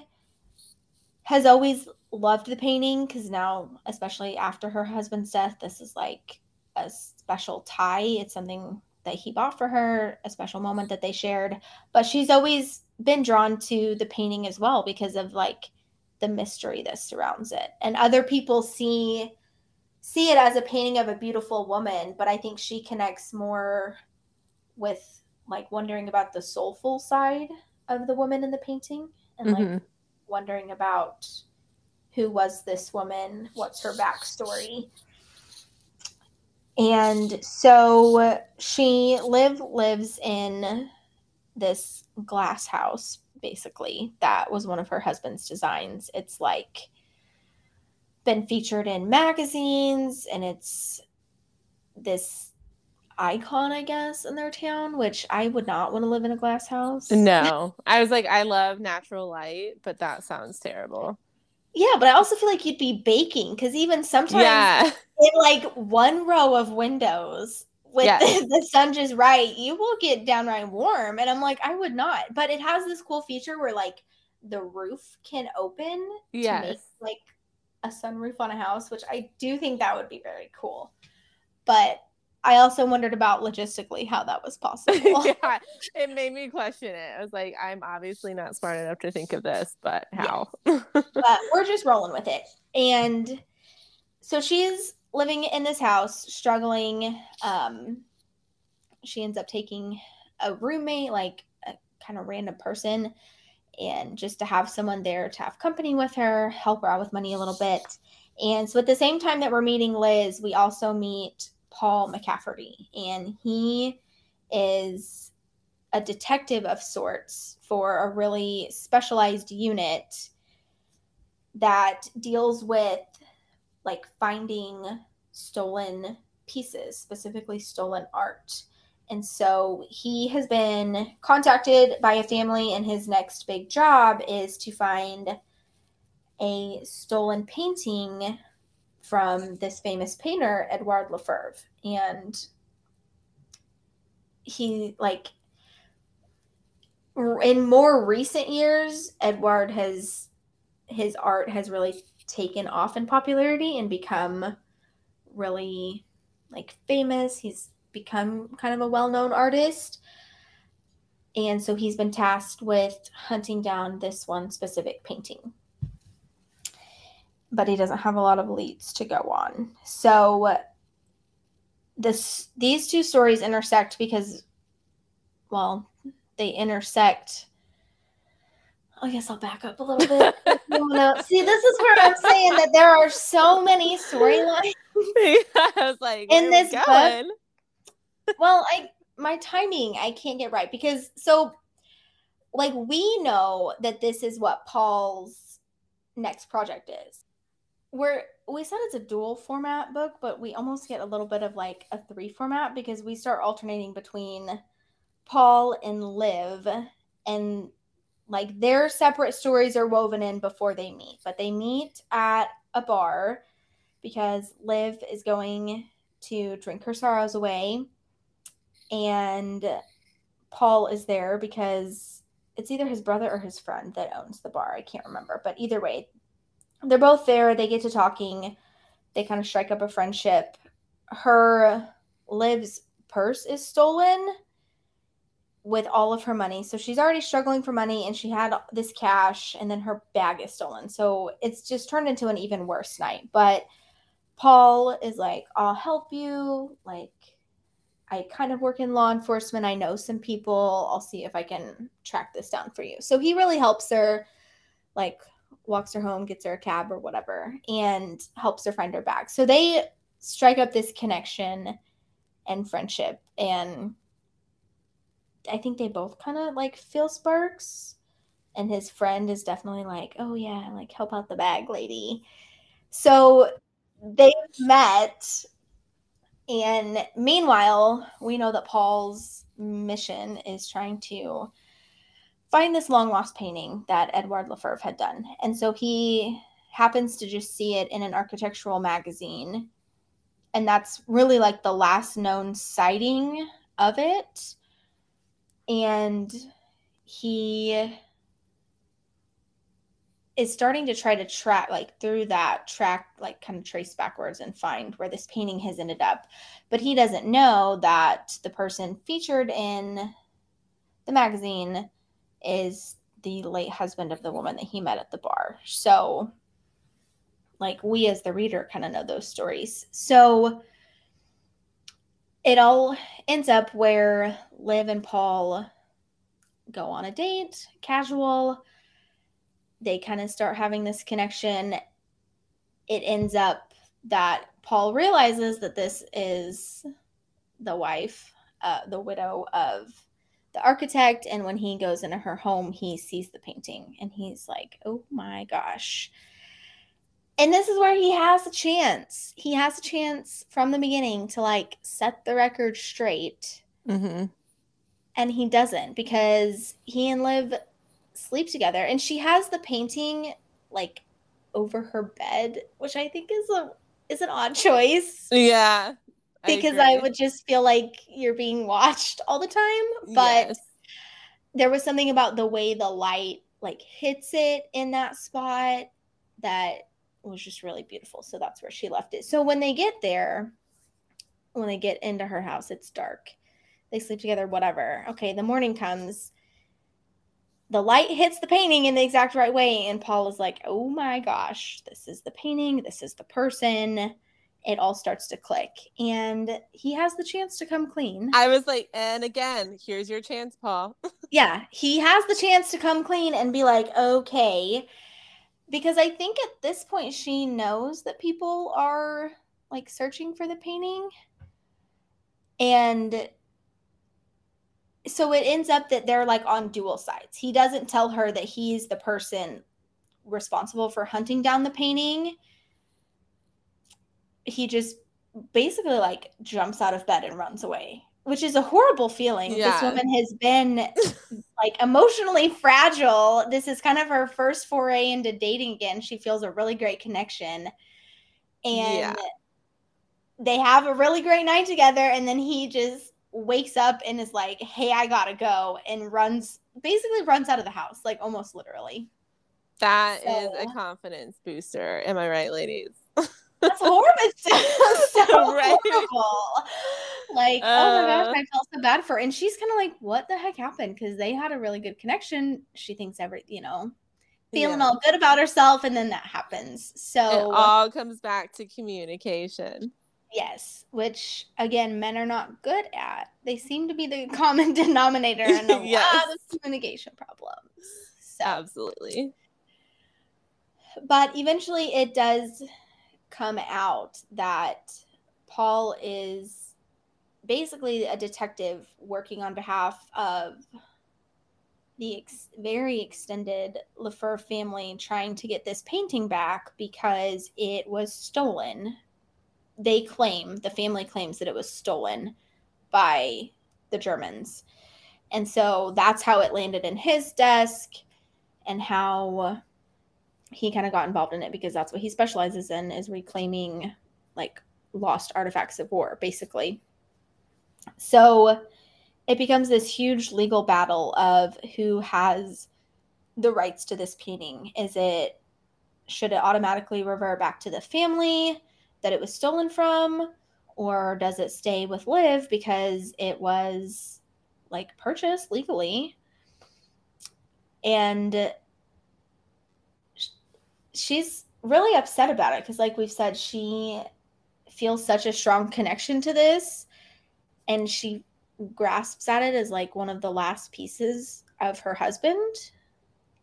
[SPEAKER 1] has always loved the painting because now, especially after her husband's death, this is like a special tie. It's something that he bought for her, a special moment that they shared. But she's always been drawn to the painting as well because of like the mystery that surrounds it. And other people see see it as a painting of a beautiful woman, but I think she connects more with like wondering about the soulful side of the woman in the painting and mm-hmm. Wondering about who was this woman, what's her backstory. And so she live lives in this glass house basically that was one of her husband's designs. It's like been featured in magazines and it's this icon, I guess, in their town, which I would not want to live in a glass house.
[SPEAKER 2] No. I was like, I love natural light, but that sounds terrible.
[SPEAKER 1] Yeah, but I also feel like you'd be baking because even sometimes yeah. in like one row of windows with yes. <laughs> the, the, sun just right, you will get downright warm. And I'm like, I would not. But it has this cool feature where like the roof can open yes. to make like a sunroof on a house, which I do think that would be very cool. But I also wondered about logistically how that was possible. <laughs>
[SPEAKER 2] yeah, it made me question it. I was like, I'm obviously not smart enough to think of this, but how?
[SPEAKER 1] Yeah. <laughs> but we're just rolling with it. And so she's living in this house, struggling. Um, she ends up taking a roommate, like a kind of random person, and just to have someone there to have company with her, help her out with money a little bit. And so at the same time that we're meeting Liv, we also meet Paul McCafferty, and he is a detective of sorts for a really specialized unit that deals with like finding stolen pieces, specifically stolen art. And so he has been contacted by a family, and his next big job is to find a stolen painting from this famous painter, Edouard Lefevre. And he, like, in more recent years, Edouard has, his art has really taken off in popularity and become really, like, famous. He's become kind of a well known artist. And so he's been tasked with hunting down this one specific painting but he doesn't have a lot of leads to go on. So this these two stories intersect because well, they intersect I guess I'll back up a little bit. <laughs> See, this is where I'm saying that there are so many storylines. <laughs>
[SPEAKER 2] I was like, in this book.
[SPEAKER 1] well, I my timing I can't get right because so like we know that this is what Paul's next project is we're we said it's a dual format book, but we almost get a little bit of like a three format because we start alternating between Paul and Liv and like their separate stories are woven in before they meet, but they meet at a bar because Liv is going to drink her sorrows away and Paul is there because it's either his brother or his friend that owns the bar. I can't remember, but either way, they're both there. They get to talking. They kind of strike up a friendship. Her Liv's purse is stolen with all of her money. So she's already struggling for money and she had this cash and then her bag is stolen. So it's just turned into an even worse night. But Paul is like, I'll help you. Like, I kind of work in law enforcement. I know some people. I'll see if I can track this down for you. So he really helps her, like, walks her home, gets her a cab or whatever, and helps her find her bag. So they strike up this connection and friendship. And I think they both kind of like feel sparks. And his friend is definitely like, oh, yeah, like help out the bag lady. So they've met. And meanwhile, we know that Paul's mission is trying to find this long lost painting that Edouard Lefevre had done. And so he happens to just see it in an architectural magazine. And that's really like the last known sighting of it. And he is starting to try to track like through that track like kind of trace backwards and find where this painting has ended up but he doesn't know that the person featured in the magazine is the late husband of the woman that he met at the bar. So, like, we as the reader kind of know those stories. So, it all ends up where Liv and Paul go on a date, casual. They kind of start having this connection. It ends up that Paul realizes that this is the wife, uh, the widow of the architect. And when he goes into her home, he sees the painting and he's like, oh my gosh. And this is where he has a chance. He has a chance from the beginning to like set the record straight.
[SPEAKER 2] Mm-hmm.
[SPEAKER 1] And he doesn't because he and Liv sleep together. And she has the painting like over her bed, which I think is a is an odd <laughs> choice.
[SPEAKER 2] Yeah.
[SPEAKER 1] Because I, would just feel like you're being watched all the time. But
[SPEAKER 2] Yes.
[SPEAKER 1] there was something about the way the light like hits it in that spot that was just really beautiful. So that's where she left it. So when they get there, when they get into her house, it's dark. They sleep together, whatever. Okay, the morning comes. The light hits the painting in the exact right way. And Paul is like, oh my gosh, this is the painting. This is the person. It all starts to click. And he has the chance to come clean.
[SPEAKER 2] I was like, and again, here's your chance, Paul. <laughs>
[SPEAKER 1] yeah, he has the chance to come clean and be like, okay. Because I think at this point she knows that people are like searching for the painting. And so it ends up that they're like on dual sides. He doesn't tell her that he's the person responsible for hunting down the painting. He just basically like jumps out of bed and runs away, which is a horrible feeling. This woman has been like emotionally fragile. This is kind of her first foray into dating again. She feels a really great connection. And
[SPEAKER 2] Yeah.
[SPEAKER 1] they have a really great night together. And then he just wakes up and is like, hey, I gotta go, and runs basically runs out of the house, like almost literally.
[SPEAKER 2] That is
[SPEAKER 1] So-
[SPEAKER 2] a confidence booster. Am I right, ladies? <laughs>
[SPEAKER 1] That's horrible. It's <laughs> so, <laughs>
[SPEAKER 2] Right.
[SPEAKER 1] horrible. Like, oh my gosh,
[SPEAKER 2] Uh.
[SPEAKER 1] I felt so bad for her. And she's kind of like, what the heck happened? Because they had a really good connection. She thinks every, you know, feeling
[SPEAKER 2] Yeah.
[SPEAKER 1] all good about herself. And then that happens. So it
[SPEAKER 2] all comes back to communication.
[SPEAKER 1] yes, which again, men are not good at. They seem to be the <laughs> common denominator in a
[SPEAKER 2] Yes.
[SPEAKER 1] lot of communication problems. So,
[SPEAKER 2] Absolutely.
[SPEAKER 1] but eventually it does come out that Paul is basically a detective working on behalf of the ex- very extended Lefevre family trying to get this painting back because it was stolen. They claim, the family claims that it was stolen by the Germans. And so that's how it landed in his desk and how he kind of got involved in it because that's what he specializes in is reclaiming like lost artifacts of war basically. So it becomes this huge legal battle of who has the rights to this painting. Is it should it automatically revert back to the family that it was stolen from or does it stay with liv because it was like purchased legally? And she's really upset about it because like we've said she feels such a strong connection to this and she grasps at it as like one of the last pieces of her husband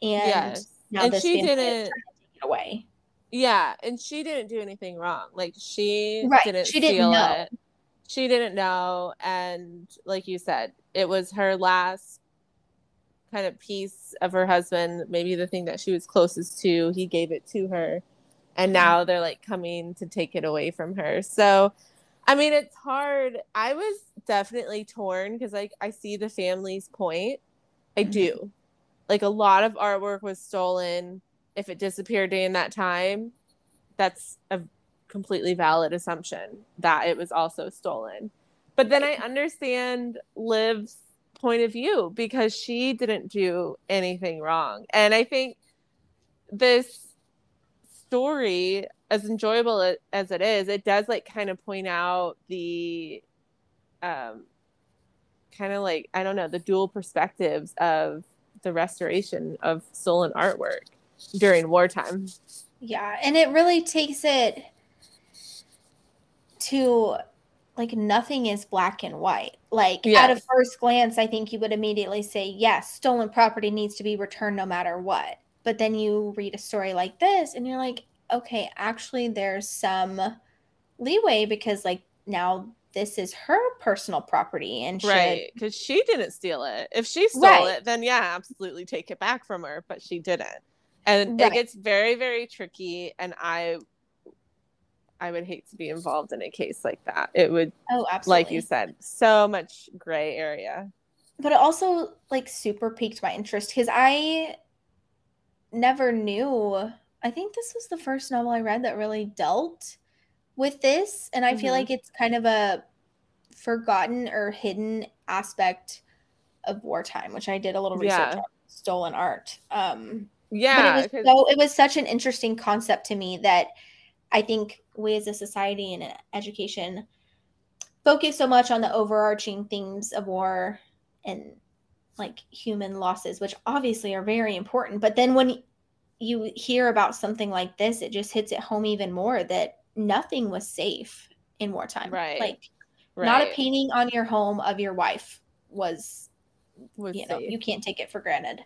[SPEAKER 1] and
[SPEAKER 2] yes.
[SPEAKER 1] now
[SPEAKER 2] and
[SPEAKER 1] this
[SPEAKER 2] she didn't
[SPEAKER 1] take it away
[SPEAKER 2] Yeah, and she didn't do anything wrong. Like she
[SPEAKER 1] Right,
[SPEAKER 2] didn't
[SPEAKER 1] she didn't know.
[SPEAKER 2] it. She didn't know, and like you said, it was her last kind of piece of her husband. Maybe the thing that she was closest to. He gave it to her, and now they're like coming to take it away from her. So, I mean, it's hard. I was definitely torn because like I see the family's point. I
[SPEAKER 1] Mhm.
[SPEAKER 2] do. Like a lot of artwork was stolen if it disappeared during that time, that's a completely valid assumption that it was also stolen. But then I understand Liv's point of view because she didn't do anything wrong. And I think this story, as enjoyable as it is, it does like kind of point out the um kind of like I don't know, the dual perspectives of the restoration of stolen artwork during wartime.
[SPEAKER 1] Yeah, and it really takes it to like nothing is black and white. Like yes. at a first glance, I think you would immediately say, yes, stolen property needs to be returned no matter what. But then you read a story like this and you're like, okay, actually, there's some leeway because like now this is her personal property and should...
[SPEAKER 2] right because she didn't steal it if she stole right. it then yeah absolutely take it back from her but she didn't and right. it gets very very tricky and i I would hate to be involved in a case like that. It would, oh, absolutely. like you said, so much gray area.
[SPEAKER 1] But it also like super piqued my interest because I never knew. I think this was the first novel I read that really dealt with this, and I mm-hmm. feel like it's kind of a forgotten or hidden aspect of wartime, which I did a little research yeah. on stolen art. Um,
[SPEAKER 2] yeah,
[SPEAKER 1] but it was so it was such an interesting concept to me that I think we as a society and education focus so much on the overarching themes of war and like human losses, which obviously are very important. But then when you hear about something like this, it just hits it home even more that nothing was safe in wartime.
[SPEAKER 2] Right.
[SPEAKER 1] Like right. not a painting on your home of your wife was, was you know, safe. you can't take it for granted.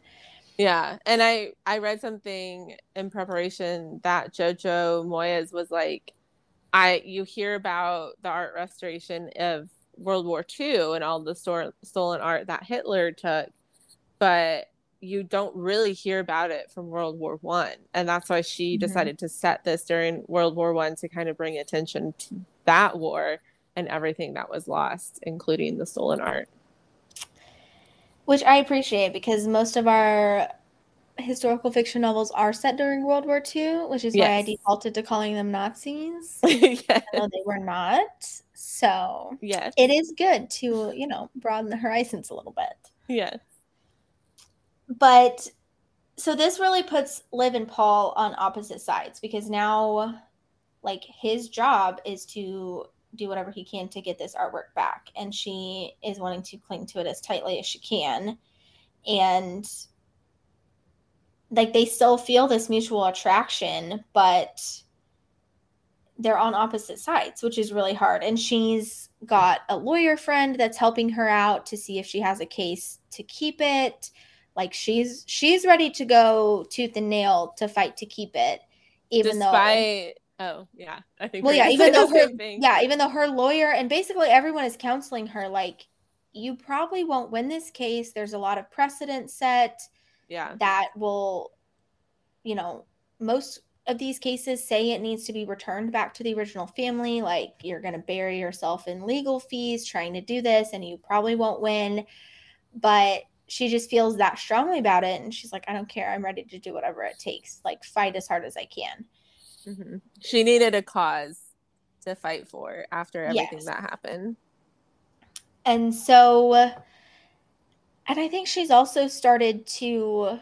[SPEAKER 2] Yeah, and I I read something in preparation that Jojo Moyes was like, I you hear about the art restoration of World War II and all the store, stolen art that Hitler took, but you don't really hear about it from World War One, and that's why she mm-hmm. decided to set this during World War One to kind of bring attention to that war and everything that was lost, including the stolen art
[SPEAKER 1] which I appreciate because most of our historical fiction novels are set during World War II, which is yes. why I defaulted to calling them Nazis. <laughs> yes. No, they were not. So
[SPEAKER 2] yes.
[SPEAKER 1] it is good to, you know, broaden the horizons a little bit.
[SPEAKER 2] Yes.
[SPEAKER 1] But so this really puts Liv and Paul on opposite sides because now like his job is to do whatever he can to get this artwork back. And she is wanting to cling to it as tightly as she can. And like they still feel this mutual attraction, but they're on opposite sides, which is really hard. And she's got a lawyer friend that's helping her out to see if she has a case to keep it. Like she's she's ready to go tooth and nail to fight to keep it, even
[SPEAKER 2] Despite though Oh yeah, I think.
[SPEAKER 1] Well, yeah, even though her, yeah, even though her lawyer and basically everyone is counseling her, like you probably won't win this case. There's a lot of precedent set.
[SPEAKER 2] Yeah.
[SPEAKER 1] That will, you know, most of these cases say it needs to be returned back to the original family. Like you're going to bury yourself in legal fees trying to do this, and you probably won't win. But she just feels that strongly about it, and she's like, I don't care. I'm ready to do whatever it takes. Like fight as hard as I can.
[SPEAKER 2] Mm-hmm. She needed a cause to fight for after everything yes. that happened.
[SPEAKER 1] And so, and I think she's also started to.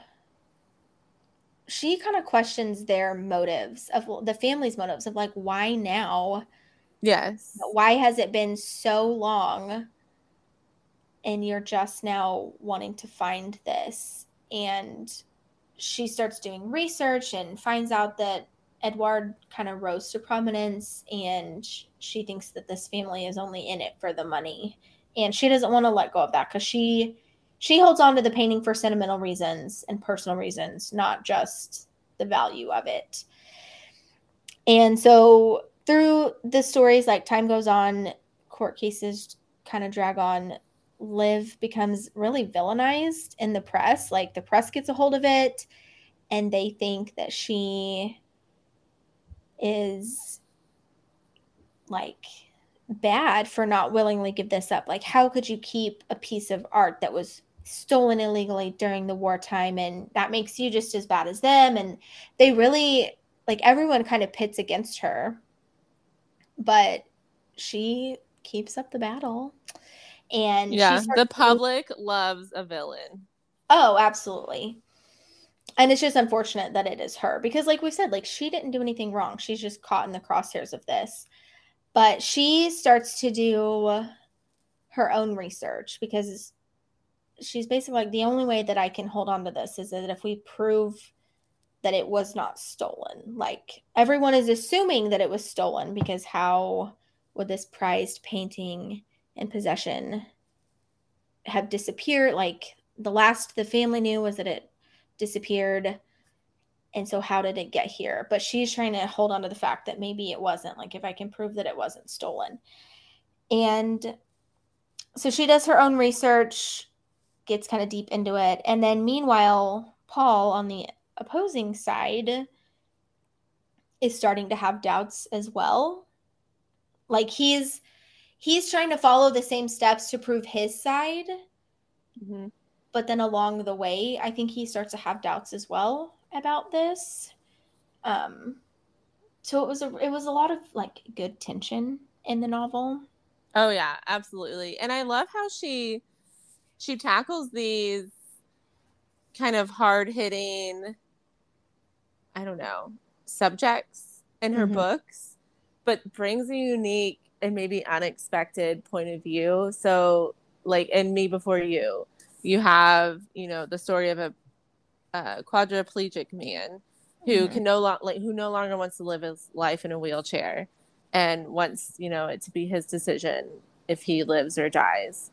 [SPEAKER 1] She kind of questions their motives of the family's motives of like, why now?
[SPEAKER 2] Yes.
[SPEAKER 1] Why has it been so long? And you're just now wanting to find this. And she starts doing research and finds out that Edouard kind of rose to prominence and she thinks that this family is only in it for the money. And she doesn't want to let go of that cuz she she holds on to the painting for sentimental reasons and personal reasons not just the value of it. And so through the stories like time goes on court cases kind of drag on liv becomes really villainized in the press like the press gets a hold of it and they think that she is like bad for not willingly give this up. Like, how could you keep a piece of art that was stolen illegally during the wartime and that makes you just as bad as them? And they really, like, everyone kind of pits against her, but she keeps up the battle. And
[SPEAKER 2] yeah, the public to... loves a villain.
[SPEAKER 1] Oh, absolutely and it's just unfortunate that it is her because like we said like she didn't do anything wrong she's just caught in the crosshairs of this but she starts to do her own research because she's basically like the only way that I can hold on to this is that if we prove that it was not stolen. Like everyone is assuming that it was stolen because how would this prized painting and possession have disappeared? Like the last the family knew was that it disappeared. And so how did it get here? But she's trying to hold on to the fact that maybe it wasn't. Like if I can prove that it wasn't stolen. And so she does her own research, gets kind of deep into it. And then meanwhile, Paul on the opposing side is starting to have doubts as well. Like he's he's trying to follow the same steps to prove his side. Mm-hmm. But then along the way, I think he starts to have doubts as well about this. Um so it was a it was a lot of like good tension in the novel.
[SPEAKER 2] Oh yeah, absolutely. And I love how she she tackles these kind of hard-hitting I don't know, subjects in her mm-hmm. books, but brings a unique and maybe unexpected point of view. So, like in Me Before You, you have, you know, the story of a, a quadriplegic man who mm-hmm. can no longer like who no longer wants to live his life in a wheelchair and wants, you know, it to be his decision if he lives or dies.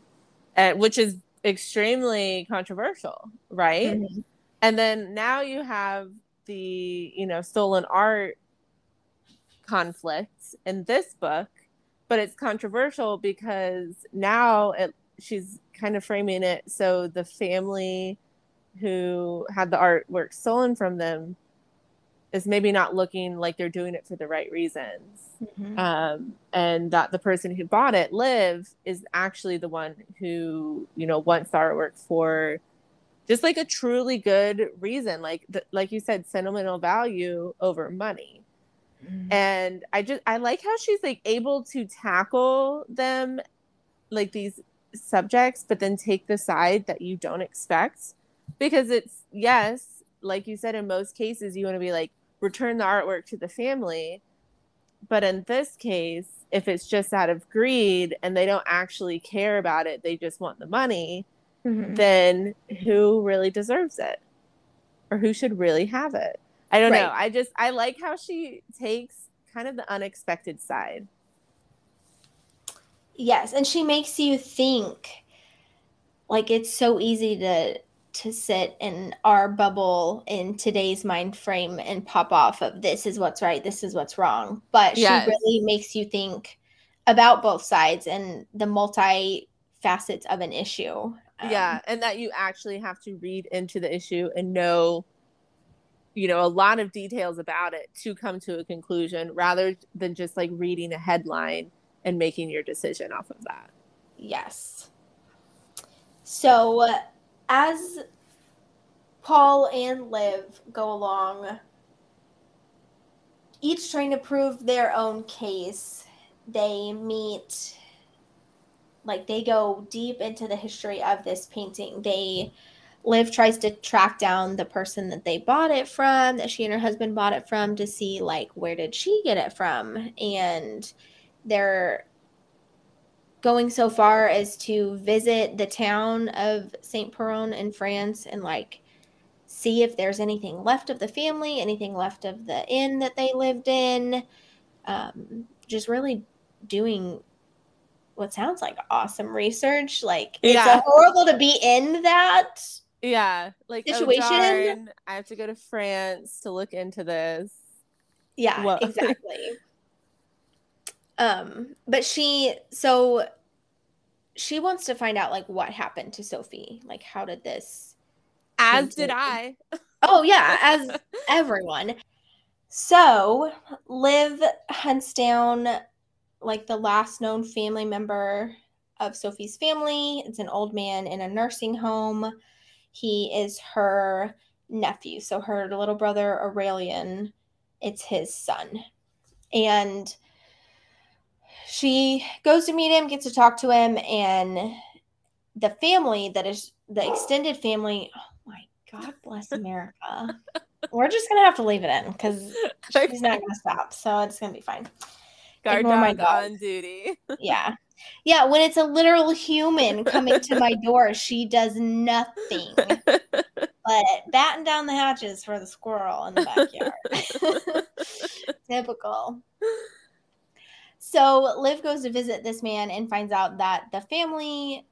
[SPEAKER 2] And which is extremely controversial, right? Mm-hmm. And then now you have the you know stolen art conflict in this book but it's controversial because now it, she's kind of framing it so the family who had the artwork stolen from them is maybe not looking like they're doing it for the right reasons mm-hmm. um, and that the person who bought it Liv is actually the one who you know wants the artwork for just like a truly good reason like the, like you said sentimental value over money mm-hmm. and i just i like how she's like able to tackle them like these subjects but then take the side that you don't expect because it's yes like you said in most cases you want to be like return the artwork to the family but in this case if it's just out of greed and they don't actually care about it they just want the money mm-hmm. then who really deserves it or who should really have it? I don't right. know. I just I like how she takes kind of the unexpected side.
[SPEAKER 1] Yes, and she makes you think like it's so easy to to sit in our bubble in today's mind frame and pop off of this is what's right, this is what's wrong. But yes. she really makes you think about both sides and the multi facets of an issue.
[SPEAKER 2] Um, yeah, and that you actually have to read into the issue and know you know a lot of details about it to come to a conclusion rather than just like reading a headline and making your decision off of that.
[SPEAKER 1] Yes. So as Paul and Liv go along each trying to prove their own case, they meet like they go deep into the history of this painting. They Liv tries to track down the person that they bought it from, that she and her husband bought it from, to see like where did she get it from, and they're going so far as to visit the town of Saint Péronne in France and like see if there's anything left of the family, anything left of the inn that they lived in. Um, just really doing what sounds like awesome research. Like yeah. it's horrible to be in that.
[SPEAKER 2] Yeah, like oh, situation. Oh, darn, I have to go to France to look into this.
[SPEAKER 1] Yeah, <laughs> exactly. Um, but she so she wants to find out like what happened to Sophie. Like how did this
[SPEAKER 2] As did I.
[SPEAKER 1] Oh yeah, as <laughs> everyone. So Liv hunts down like the last known family member of Sophie's family. It's an old man in a nursing home. He is her nephew. So her little brother Aurelian, it's his son. And she goes to meet him, gets to talk to him, and the family that is the extended family. Oh my God bless America. <laughs> We're just gonna have to leave it in because <laughs> she's not gonna stop. So it's gonna be fine.
[SPEAKER 2] Guard dog, dog on duty. <laughs>
[SPEAKER 1] yeah. Yeah, when it's a literal human coming to my door, she does nothing but batten down the hatches for the squirrel in the backyard. Typical. So Liv goes to visit this man and finds out that the family,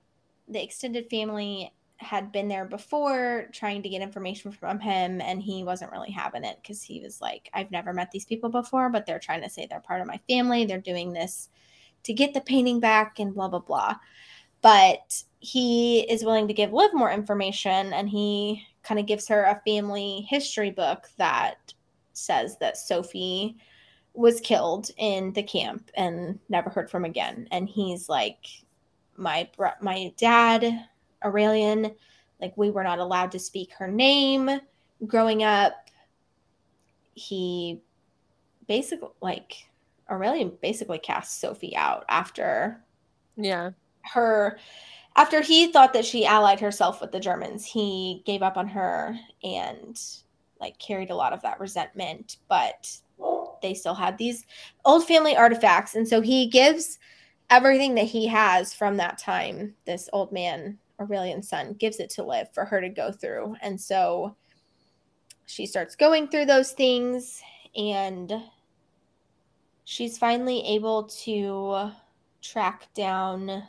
[SPEAKER 1] the extended family, had been there before trying to get information from him and he wasn't really having it because he was like i've never met these people before but they're trying to say they're part of my family. They're doing this to get the painting back and blah blah blah. But he is willing to give liv more information and he kind of gives her a family history book that says that sophie was killed in the camp and never heard from again and he's like my my dad Aurelian. Like we were not allowed to speak her name growing up. He basically like Aurelian basically cast Sophie out after
[SPEAKER 2] yeah
[SPEAKER 1] her after he thought that she allied herself with the Germans, he gave up on her and like carried a lot of that resentment, but they still had these old family artifacts. And so he gives everything that he has from that time, this old man Aurelian's son gives it to Liv for her to go through. And so she starts going through those things and she's finally able to track down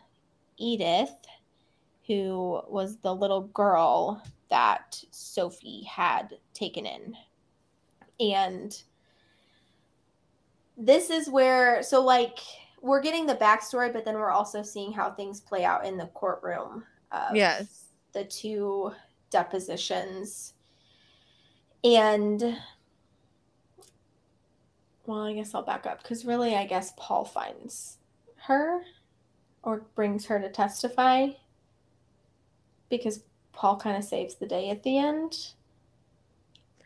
[SPEAKER 1] Edith, who was the little girl that Sophie had taken in. And this is where, so like, we're getting the backstory, but then we're also seeing how things play out in the courtroom
[SPEAKER 2] yes.
[SPEAKER 1] the two depositions. And well i guess i'll back up because really i guess paul finds her or brings her to testify because paul kind of saves the day at the end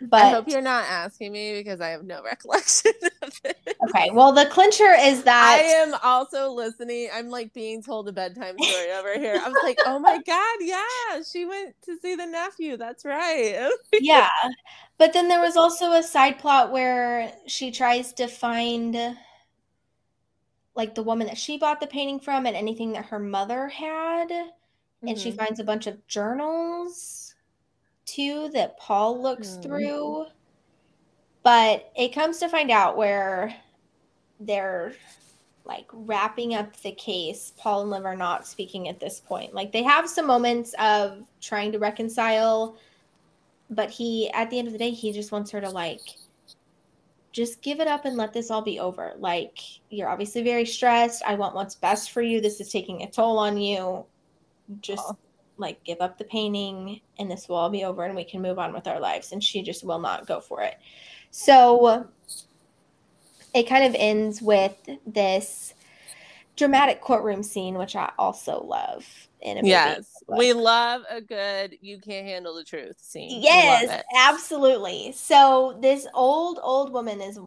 [SPEAKER 2] but I hope you're not asking me because I have no <laughs> recollection of it.
[SPEAKER 1] Okay. Well, the clincher is that
[SPEAKER 2] I am also listening. I'm like being told a bedtime story <laughs> over here. I was like, oh my God, yeah, she went to see the nephew. That's right. <laughs>
[SPEAKER 1] yeah. But then there was also a side plot where she tries to find like the woman that she bought the painting from and anything that her mother had. And mm-hmm. she finds a bunch of journals too that Paul looks mm. through. But it comes to find out where they're like wrapping up the case. Paul and Liv are not speaking at this point. Like they have some moments of trying to reconcile, but he, at the end of the day, he just wants her to like just give it up and let this all be over. Like, you're obviously very stressed. I want what's best for you. This is taking a toll on you. Just oh like give up the painting and this will all be over and we can move on with our lives and she just will not go for it. So it kind of ends with this dramatic courtroom scene which i also love
[SPEAKER 2] in a yes we love a good you can't handle the truth scene.
[SPEAKER 1] Yes absolutely. So this old old woman is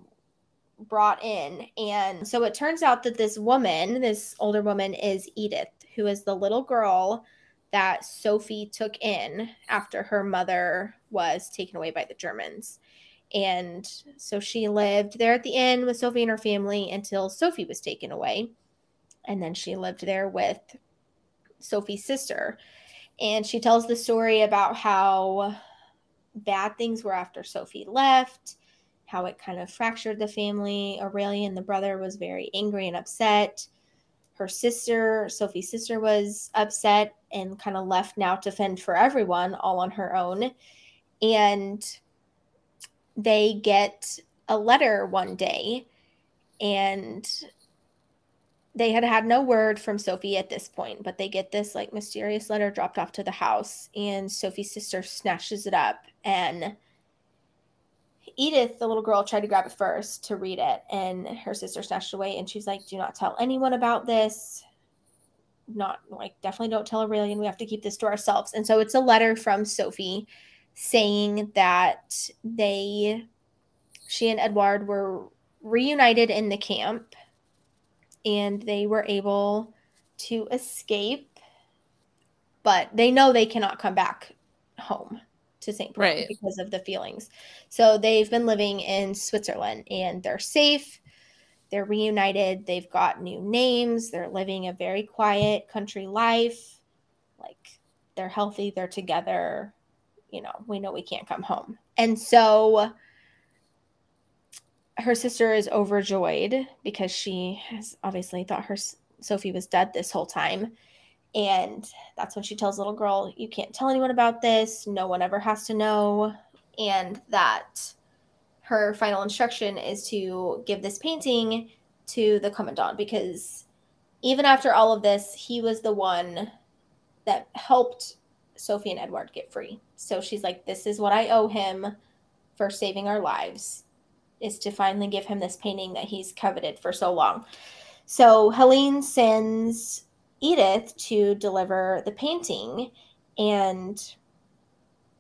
[SPEAKER 1] brought in and so it turns out that this woman this older woman is edith who is the little girl that Sophie took in after her mother was taken away by the Germans. And so she lived there at the inn with Sophie and her family until Sophie was taken away. And then she lived there with Sophie's sister. And she tells the story about how bad things were after Sophie left, how it kind of fractured the family. Aurelian, the brother, was very angry and upset her sister, Sophie's sister, was upset and kind of left now to fend for everyone all on her own. And they get a letter one day, and they had had no word from Sophie at this point, but they get this like mysterious letter dropped off to the house, and Sophie's sister snatches it up and Edith, the little girl, tried to grab it first to read it, and her sister snatched it away. And she's like, "Do not tell anyone about this. Not like definitely don't tell Aurelian. We have to keep this to ourselves." And so it's a letter from Sophie saying that they, she and Edward were reunited in the camp, and they were able to escape, but they know they cannot come back home to St. Paul right. because of the feelings. So they've been living in Switzerland and they're safe. They're reunited. They've got new names. They're living a very quiet country life. Like they're healthy, they're together. You know, we know we can't come home. And so her sister is overjoyed because she has obviously thought her Sophie was dead this whole time. And that's when she tells little girl, You can't tell anyone about this. No one ever has to know. And that her final instruction is to give this painting to the commandant because even after all of this, he was the one that helped Sophie and Edward get free. So she's like, This is what I owe him for saving our lives, is to finally give him this painting that he's coveted for so long. So Helene sends Edith to deliver the painting, and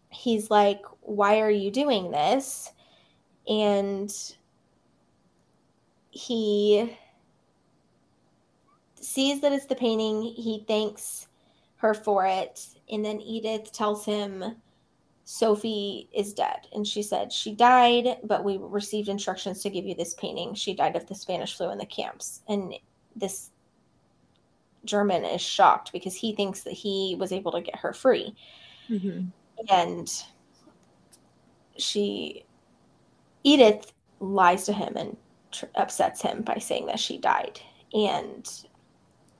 [SPEAKER 1] he's like, Why are you doing this? And he sees that it's the painting. He thanks her for it. And then Edith tells him Sophie is dead. And she said, She died, but we received instructions to give you this painting. She died of the Spanish flu in the camps. And this German is shocked because he thinks that he was able to get her free. Mm-hmm. And she, Edith lies to him and tr- upsets him by saying that she died. And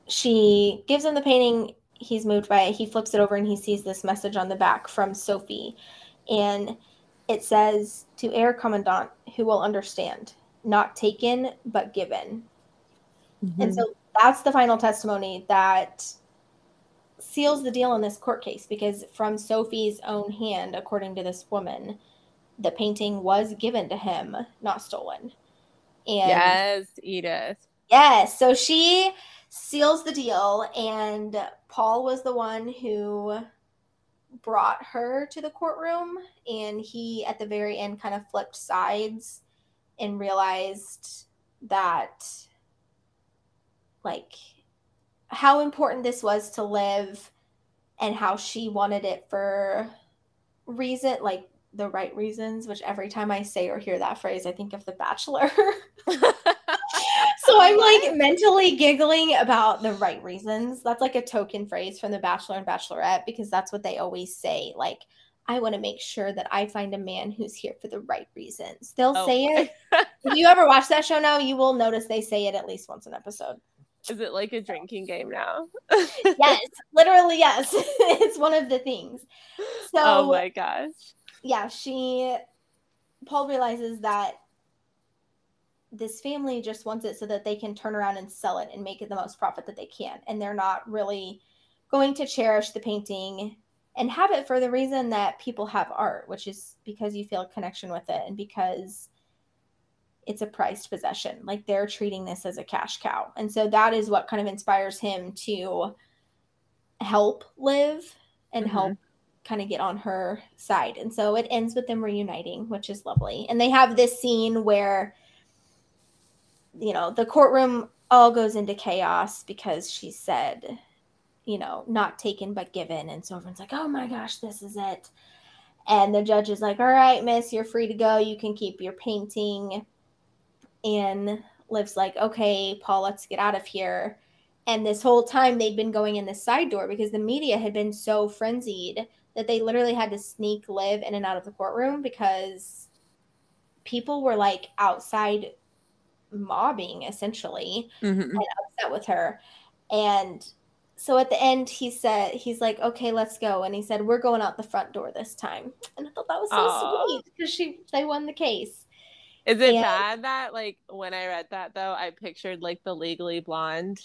[SPEAKER 1] she gives him the painting. He's moved by it. He flips it over and he sees this message on the back from Sophie. And it says, To Herr Commandant, who will understand, not taken, but given. Mm-hmm. And so that's the final testimony that seals the deal in this court case because from Sophie's own hand, according to this woman, the painting was given to him, not stolen.
[SPEAKER 2] And yes, Edith.
[SPEAKER 1] Yes. So she seals the deal, and Paul was the one who brought her to the courtroom. And he, at the very end, kind of flipped sides and realized that like how important this was to Liv and how she wanted it for reason like the right reasons which every time i say or hear that phrase i think of the bachelor <laughs> so i'm like mentally giggling about the right reasons that's like a token phrase from the bachelor and bachelorette because that's what they always say like I want to make sure that I find a man who's here for the right reasons. They'll oh. say it. if you ever watch that show now, you will notice they say it at least once an episode.
[SPEAKER 2] Is it like a drinking game now?
[SPEAKER 1] yes, literally, yes. <laughs> it's one of the things. Oh so,
[SPEAKER 2] oh my gosh.
[SPEAKER 1] Yeah, she, Paul realizes that this family just wants it so that they can turn around and sell it and make it the most profit that they can. And they're not really going to cherish the painting and have it for the reason that people have art, which is because you feel a connection with it and because it's a prized possession. Like they're treating this as a cash cow. And so that is what kind of inspires him to help Liv and mm-hmm. help kind of get on her side. And so it ends with them reuniting, which is lovely. And they have this scene where, you know, the courtroom all goes into chaos because she said, you know, not taken but given. And so everyone's like, oh my gosh, this is it. And the judge is like, all right, miss, you're free to go. You can keep your painting and Liv's like, okay, Paul, let's get out of here. And this whole time they'd been going in the side door because the media had been so frenzied that they literally had to sneak Liv in and out of the courtroom because people were like outside mobbing essentially mm-hmm. and upset with her. And so at the end he said he's like okay let's go and he said we're going out the front door this time and i thought that was so Aww. sweet because she they won the case
[SPEAKER 2] is it and, bad that like when I read that though, I pictured like the legally blonde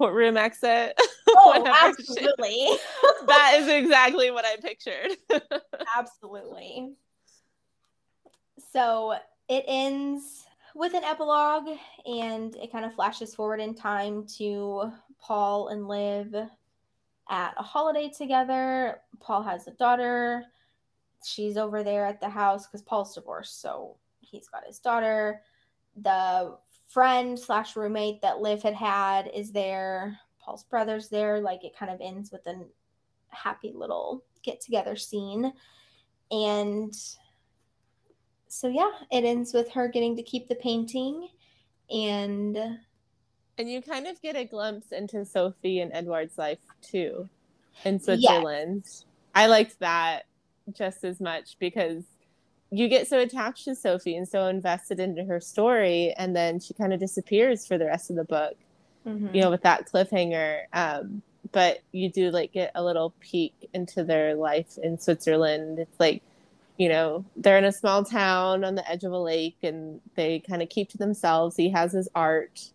[SPEAKER 2] courtroom exit? <laughs>
[SPEAKER 1] Oh, absolutely. <laughs>
[SPEAKER 2] that is exactly what I pictured. <laughs>
[SPEAKER 1] absolutely. So it ends with an epilogue and it kind of flashes forward in time to Paul and Liv at a holiday together. Paul has a daughter. She's over there at the house because Paul's divorced. So he's got his daughter. The friend slash roommate that Liv had had is there. Paul's brother's there. Like it kind of ends with a happy little get together scene. And so, yeah, it ends with her getting to keep the painting. and
[SPEAKER 2] and you kind of get a glimpse into Sophie and Edward's life too in Switzerland. Yes. I liked that just as much because you get so attached to Sophie and so invested into her story, and then she kind of disappears for the rest of the book. Mm-hmm. You know, with that cliffhanger. Um, but you do like get a little peek into their life in Switzerland. It's like, you know, they're in a small town on the edge of a lake, and they kind of keep to themselves. He has his art,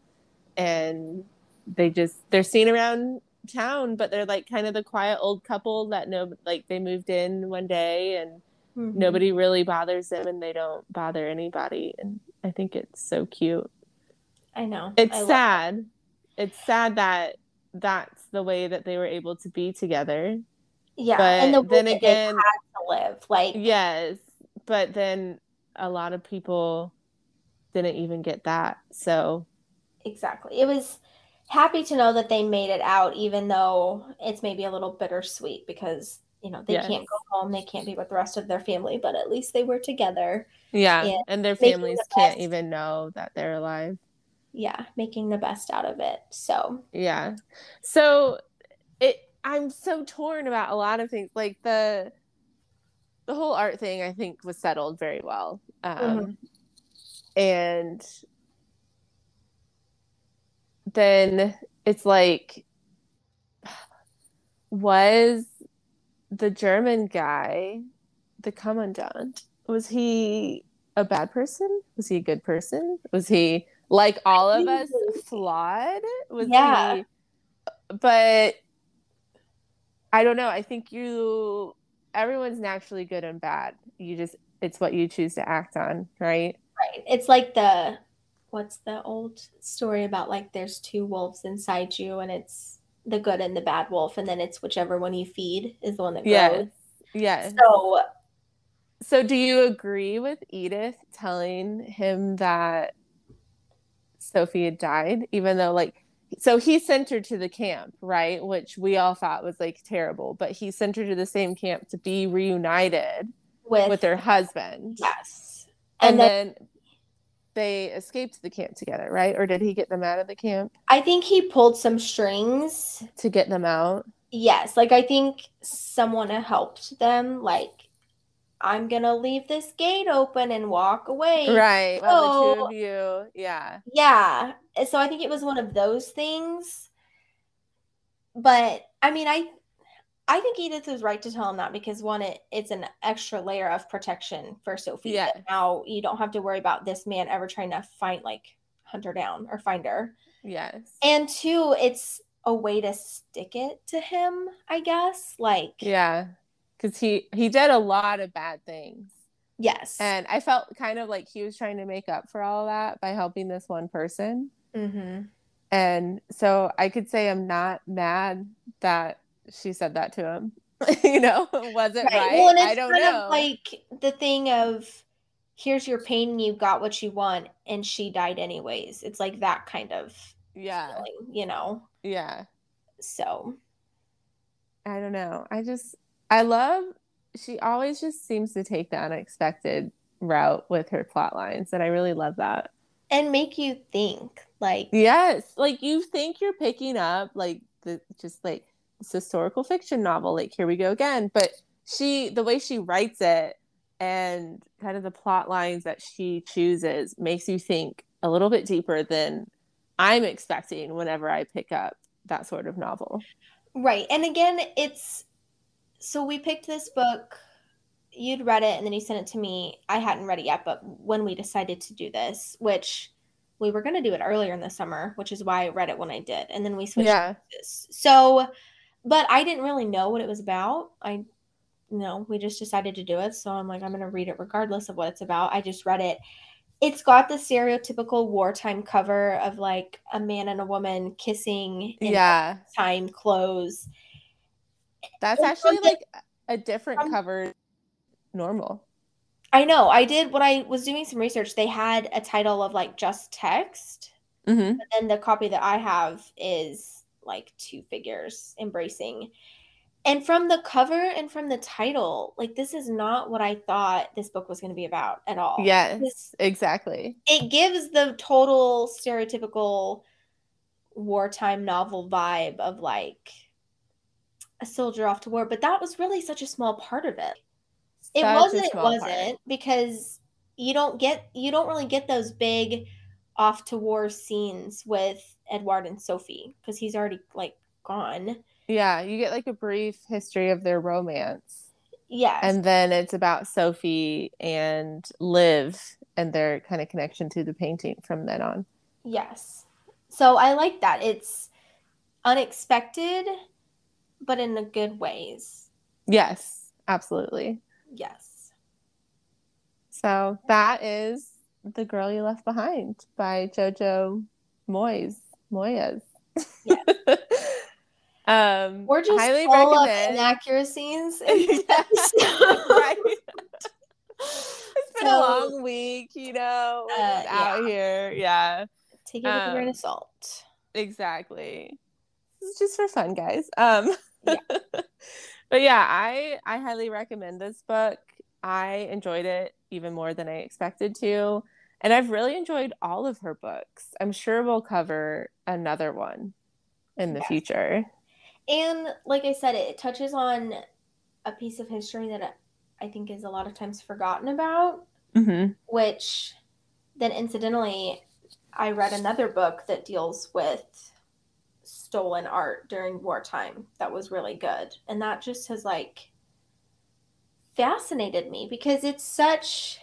[SPEAKER 2] and they just they're seen around town, but they're like kind of the quiet old couple that know like they moved in one day and mm-hmm. nobody really bothers them and they don't bother anybody. And I think it's so cute.
[SPEAKER 1] I know.
[SPEAKER 2] It's I sad. It's sad that that's the way that they were able to be together.
[SPEAKER 1] Yeah, but and the then again, to live like
[SPEAKER 2] yes, but then a lot of people didn't even get that. So
[SPEAKER 1] exactly, it was happy to know that they made it out, even though it's maybe a little bittersweet because you know they yes. can't go home, they can't be with the rest of their family, but at least they were together.
[SPEAKER 2] Yeah, and, and their families the can't even know that they're alive.
[SPEAKER 1] Yeah, making the best out of it. So
[SPEAKER 2] yeah, so it. I'm so torn about a lot of things, like the the whole art thing. I think was settled very well, um, mm-hmm. and then it's like <sighs> was the German guy the commandant was he a bad person? Was he a good person? Was he like all of us flawed? Was yeah. he but I don't know. I think you everyone's naturally good and bad. You just it's what you choose to act on right?
[SPEAKER 1] Right. It's like the what's the old story about like there's two wolves inside you and it's the good and the bad wolf and then it's whichever one you feed is the one that grows.
[SPEAKER 2] Yeah. Yeah.
[SPEAKER 1] So
[SPEAKER 2] so do you agree with Edith telling him that Sophie had died even though like so he sent her to the camp, right? Which we all thought was like terrible, but he sent her to the same camp to be reunited with, with her husband.
[SPEAKER 1] Yes.
[SPEAKER 2] And, and then, then they escaped the camp together, right? Or did he get them out of the camp?
[SPEAKER 1] I think he pulled some strings
[SPEAKER 2] to get them out.
[SPEAKER 1] Yes, like I think someone helped them. Like, I'm gonna leave this gate open and walk away.
[SPEAKER 2] Right. Well, the two of you. Yeah.
[SPEAKER 1] Yeah. So I think it was one of those things. But I mean, I I think Edith is right to tell him that because one, it, it's an extra layer of protection for Sophie.
[SPEAKER 2] Yeah.
[SPEAKER 1] Now you don't have to worry about this man ever trying to find like hunt her down or find her.
[SPEAKER 2] Yes.
[SPEAKER 1] And two, it's a way to stick it to him, I guess. Like
[SPEAKER 2] Yeah. Cause he he did a lot of bad things.
[SPEAKER 1] Yes.
[SPEAKER 2] And I felt kind of like he was trying to make up for all that by helping this one person.
[SPEAKER 1] Mm-hmm.
[SPEAKER 2] And so I could say I'm not mad that she said that to him. <laughs> you know, <laughs> was it right? right? Well, I don't know.
[SPEAKER 1] like the thing of here's your pain and you got what you want and she died anyways. It's like that kind of
[SPEAKER 2] yeah,
[SPEAKER 1] feeling, you know.
[SPEAKER 2] Yeah.
[SPEAKER 1] So
[SPEAKER 2] I don't know. I just I love she always just seems to take the unexpected route with her plot lines and I really love that.
[SPEAKER 1] And make you think like
[SPEAKER 2] Yes, like you think you're picking up like the just like it's historical fiction novel. Like here we go again. But she, the way she writes it, and kind of the plot lines that she chooses makes you think a little bit deeper than I'm expecting whenever I pick up that sort of novel.
[SPEAKER 1] Right. And again, it's so we picked this book. You'd read it and then you sent it to me. I hadn't read it yet, but when we decided to do this, which we were going to do it earlier in the summer, which is why I read it when I did. And then we switched.
[SPEAKER 2] Yeah.
[SPEAKER 1] So but I didn't really know what it was about. I know, we just decided to do it. So I'm like, I'm gonna read it regardless of what it's about. I just read it. It's got the stereotypical wartime cover of like a man and a woman kissing
[SPEAKER 2] in yeah.
[SPEAKER 1] time clothes.
[SPEAKER 2] That's it's actually like a different um, cover normal.
[SPEAKER 1] I know. I did when I was doing some research, they had a title of like just text.
[SPEAKER 2] Mm-hmm.
[SPEAKER 1] But then the copy that I have is like two figures embracing. And from the cover and from the title, like this is not what I thought this book was going to be about at all.
[SPEAKER 2] Yes,
[SPEAKER 1] This-
[SPEAKER 2] exactly.
[SPEAKER 1] it gives the total stereotypical wartime novel vibe of like a soldier off to war, but that was really such a small part of it. It
[SPEAKER 2] Such a
[SPEAKER 1] wasn't, it wasn't
[SPEAKER 2] part.
[SPEAKER 1] because you don't get you don't really get those big off to war scenes with Edward and Sophie because he's already like gone.
[SPEAKER 2] Yeah, you get like a brief history of their romance.
[SPEAKER 1] Yeah.
[SPEAKER 2] And then it's about Sophie and Liv and their kind of connection to the painting from then on.
[SPEAKER 1] Yes. So I like that. It's unexpected, but in the good ways.
[SPEAKER 2] Yes, absolutely.
[SPEAKER 1] Yes.
[SPEAKER 2] So that is The Girl You Left Behind by Jojo Moyes. Moyes.
[SPEAKER 1] Yes. <laughs>
[SPEAKER 2] um
[SPEAKER 1] We're just
[SPEAKER 2] highly
[SPEAKER 1] full of
[SPEAKER 2] recommend.
[SPEAKER 1] inaccuracies. in this <laughs>
[SPEAKER 2] Yes.
[SPEAKER 1] episode. <laughs>
[SPEAKER 2] Right. It's been a long week, you know,
[SPEAKER 1] uh,
[SPEAKER 2] out here. Yeah,
[SPEAKER 1] Take it with a grain
[SPEAKER 2] Um,
[SPEAKER 1] of salt.
[SPEAKER 2] exactly. It's just for fun, guys. Um,
[SPEAKER 1] Yeah.
[SPEAKER 2] but yeah, I I highly recommend this book. I enjoyed it even more than I expected to, and I've really enjoyed all of her books. I'm sure we'll cover another one in the
[SPEAKER 1] Yes.
[SPEAKER 2] future.
[SPEAKER 1] And like I said, it touches on a piece of history that I think is a lot of times forgotten about.
[SPEAKER 2] hmm
[SPEAKER 1] which then incidentally i read another book that deals with stolen art during wartime that was really good and that just has like fascinated me because it's such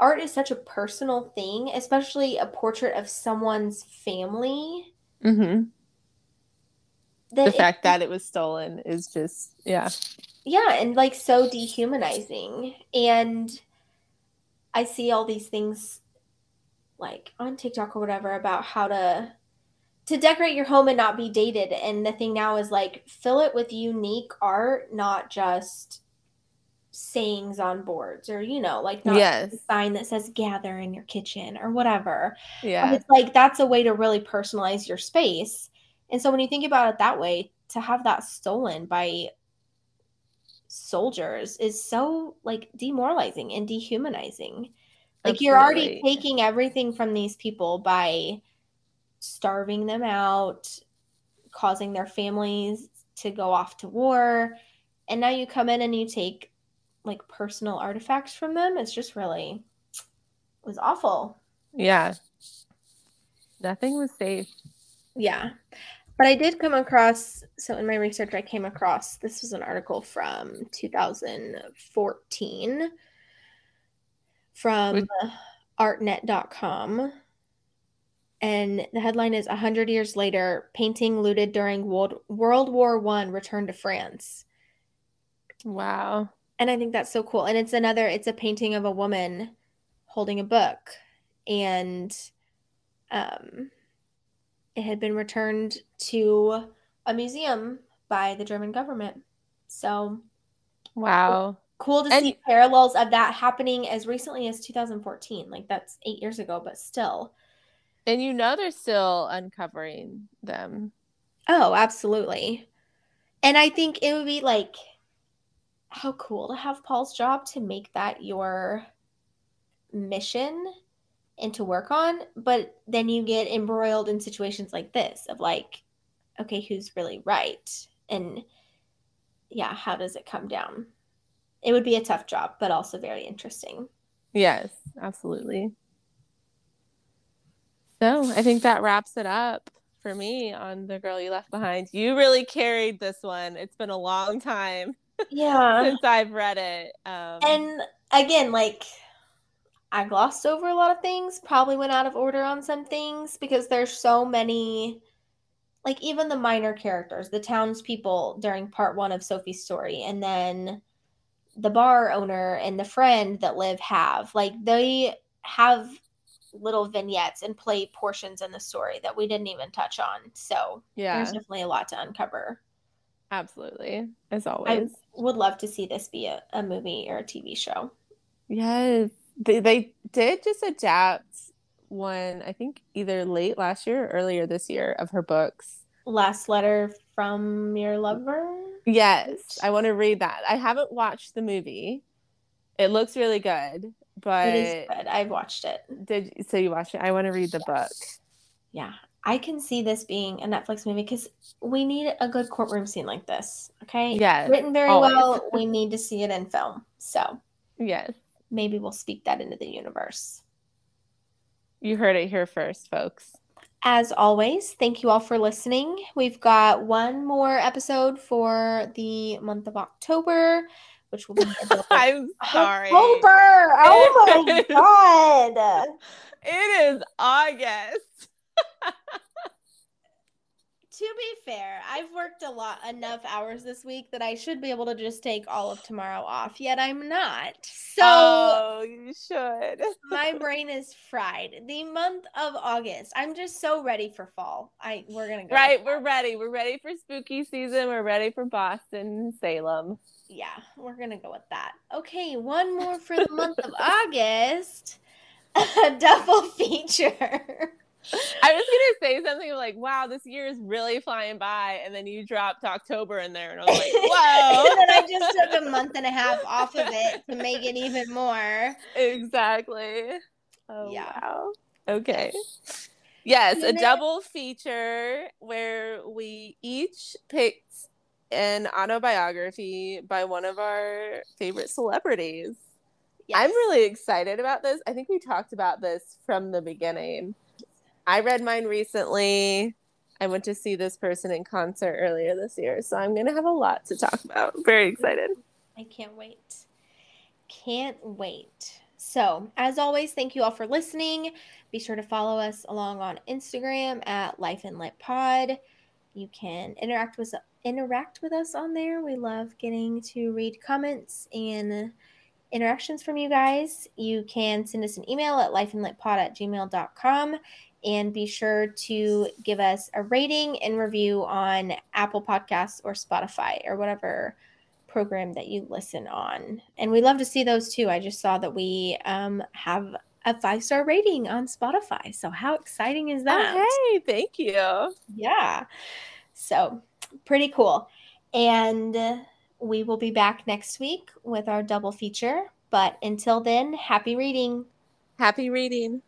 [SPEAKER 1] art is such a personal thing especially a portrait of someone's family.
[SPEAKER 2] Hmm
[SPEAKER 1] that
[SPEAKER 2] The
[SPEAKER 1] it-
[SPEAKER 2] fact that it was stolen is just yeah.
[SPEAKER 1] yeah and like so dehumanizing. And i see all these things like on tiktok or whatever about how to to decorate your home and not be dated. And the thing now is like fill it with unique art not just sayings on boards or you know like not
[SPEAKER 2] Yes.
[SPEAKER 1] a sign that says gather in your kitchen or whatever
[SPEAKER 2] Yeah.
[SPEAKER 1] it's like that's a way to really personalize your space. And so when you think about it that way, to have that stolen by soldiers is so like demoralizing and dehumanizing. Like you're already taking everything from these people by starving them out, causing their families to go off to war, and now you come in and you take like personal artifacts from them. It's just really it was awful.
[SPEAKER 2] Yeah. Nothing was safe.
[SPEAKER 1] Yeah. But I did come across, so in my research, I came across this was an article from 2014 from
[SPEAKER 2] Which-
[SPEAKER 1] artnet.com. And the headline is 100 years later, painting looted during World, World War One returned to France.
[SPEAKER 2] Wow.
[SPEAKER 1] And I think that's so cool. And it's another, it's a painting of a woman holding a book. And um, it had been returned to a museum by the German government. So
[SPEAKER 2] Wow.
[SPEAKER 1] cool to
[SPEAKER 2] And-
[SPEAKER 1] see parallels of that happening as recently as 2014. Like that's eight years ago, but still.
[SPEAKER 2] And you know they're still uncovering them.
[SPEAKER 1] Oh, absolutely. And I think it would be like how cool to have Paul's job to make that your mission and to work on, but then you get embroiled in situations like this of like, okay, who's really right? And yeah, how does it come down? It would be a tough job, but also very interesting.
[SPEAKER 2] Yes, absolutely. So I think that wraps it up for me on The Girl You Left Behind. You really carried this one. It's been a long time
[SPEAKER 1] Yeah.
[SPEAKER 2] since I've read it. Um,
[SPEAKER 1] And again, like I glossed over a lot of things, probably went out of order on some things because there's so many like even the minor characters, the townspeople during part one of Sophie's story, and then the bar owner and the friend that Liv have. Like they have little vignettes and play portions in the story that we didn't even touch on. So
[SPEAKER 2] yeah,
[SPEAKER 1] there's definitely a lot to uncover.
[SPEAKER 2] absolutely. As always.
[SPEAKER 1] Would love to see this be a, a movie or a TV show.
[SPEAKER 2] Yes. They they did just adapt one, I think either late last year or earlier this year of her books.
[SPEAKER 1] Last letter from your lover.
[SPEAKER 2] Yes, I want to read that. I haven't watched the movie. It looks really good, but
[SPEAKER 1] It is good. I've watched it.
[SPEAKER 2] did so you watched it? I want to read the book.
[SPEAKER 1] Yeah. I can see this being a Netflix movie because we need a good courtroom scene like this. Okay.
[SPEAKER 2] Yeah.
[SPEAKER 1] Written very
[SPEAKER 2] always.
[SPEAKER 1] well. We need to see it in film. So
[SPEAKER 2] Yes,
[SPEAKER 1] maybe we'll speak that into the universe.
[SPEAKER 2] you heard it here first, folks.
[SPEAKER 1] As always, thank you all for listening. We've got one more episode for the month of October, which will be <laughs>
[SPEAKER 2] I'm sorry.
[SPEAKER 1] October. Oh my <laughs> god.
[SPEAKER 2] It is August.
[SPEAKER 1] To be fair, I've worked a lot enough hours this week that I should be able to just take all of tomorrow off, yet I'm not. So
[SPEAKER 2] oh, you should.
[SPEAKER 1] my <laughs> brain is fried. The month of August. I'm just so ready for fall. I we're gonna go.
[SPEAKER 2] Right, we're ready. We're ready for spooky season. We're ready for Boston, Salem.
[SPEAKER 1] Yeah, we're gonna go with that. Okay, one more for the month of <laughs> August. <laughs> A double feature.
[SPEAKER 2] I was gonna say something like, "Wow, this year is really flying by," and then you dropped October in there, and I was like, <laughs> whoa.
[SPEAKER 1] and then I just took a month and a half off of it to make it even more.
[SPEAKER 2] exactly. Oh,
[SPEAKER 1] Yeah.
[SPEAKER 2] Wow. Okay. Yes, a double feature where we each picked an autobiography by one of our favorite celebrities. I'm really excited about this. I think we talked about this from the beginning. I read mine recently. I went to see this person in concert earlier this year, so I'm going to have a lot to talk about. Very excited.
[SPEAKER 1] I can't wait. Can't wait. So, as always, thank you all for listening. Be sure to follow us along on Instagram at Life and Lit Pod. You can interact with interact with us on there. We love getting to read comments and interactions from you guys. You can send us an email at lifeandlitpod at gmail.com and be sure to give us a rating and review on Apple Podcasts or Spotify or whatever program that you listen on. And we love to see those too. I just saw that we um, have a five star rating on Spotify. So, how exciting is that?
[SPEAKER 2] Oh, hey, thank you.
[SPEAKER 1] Yeah. So, pretty cool. And we will be back next week with our double feature. But until then, happy reading.
[SPEAKER 2] Happy reading.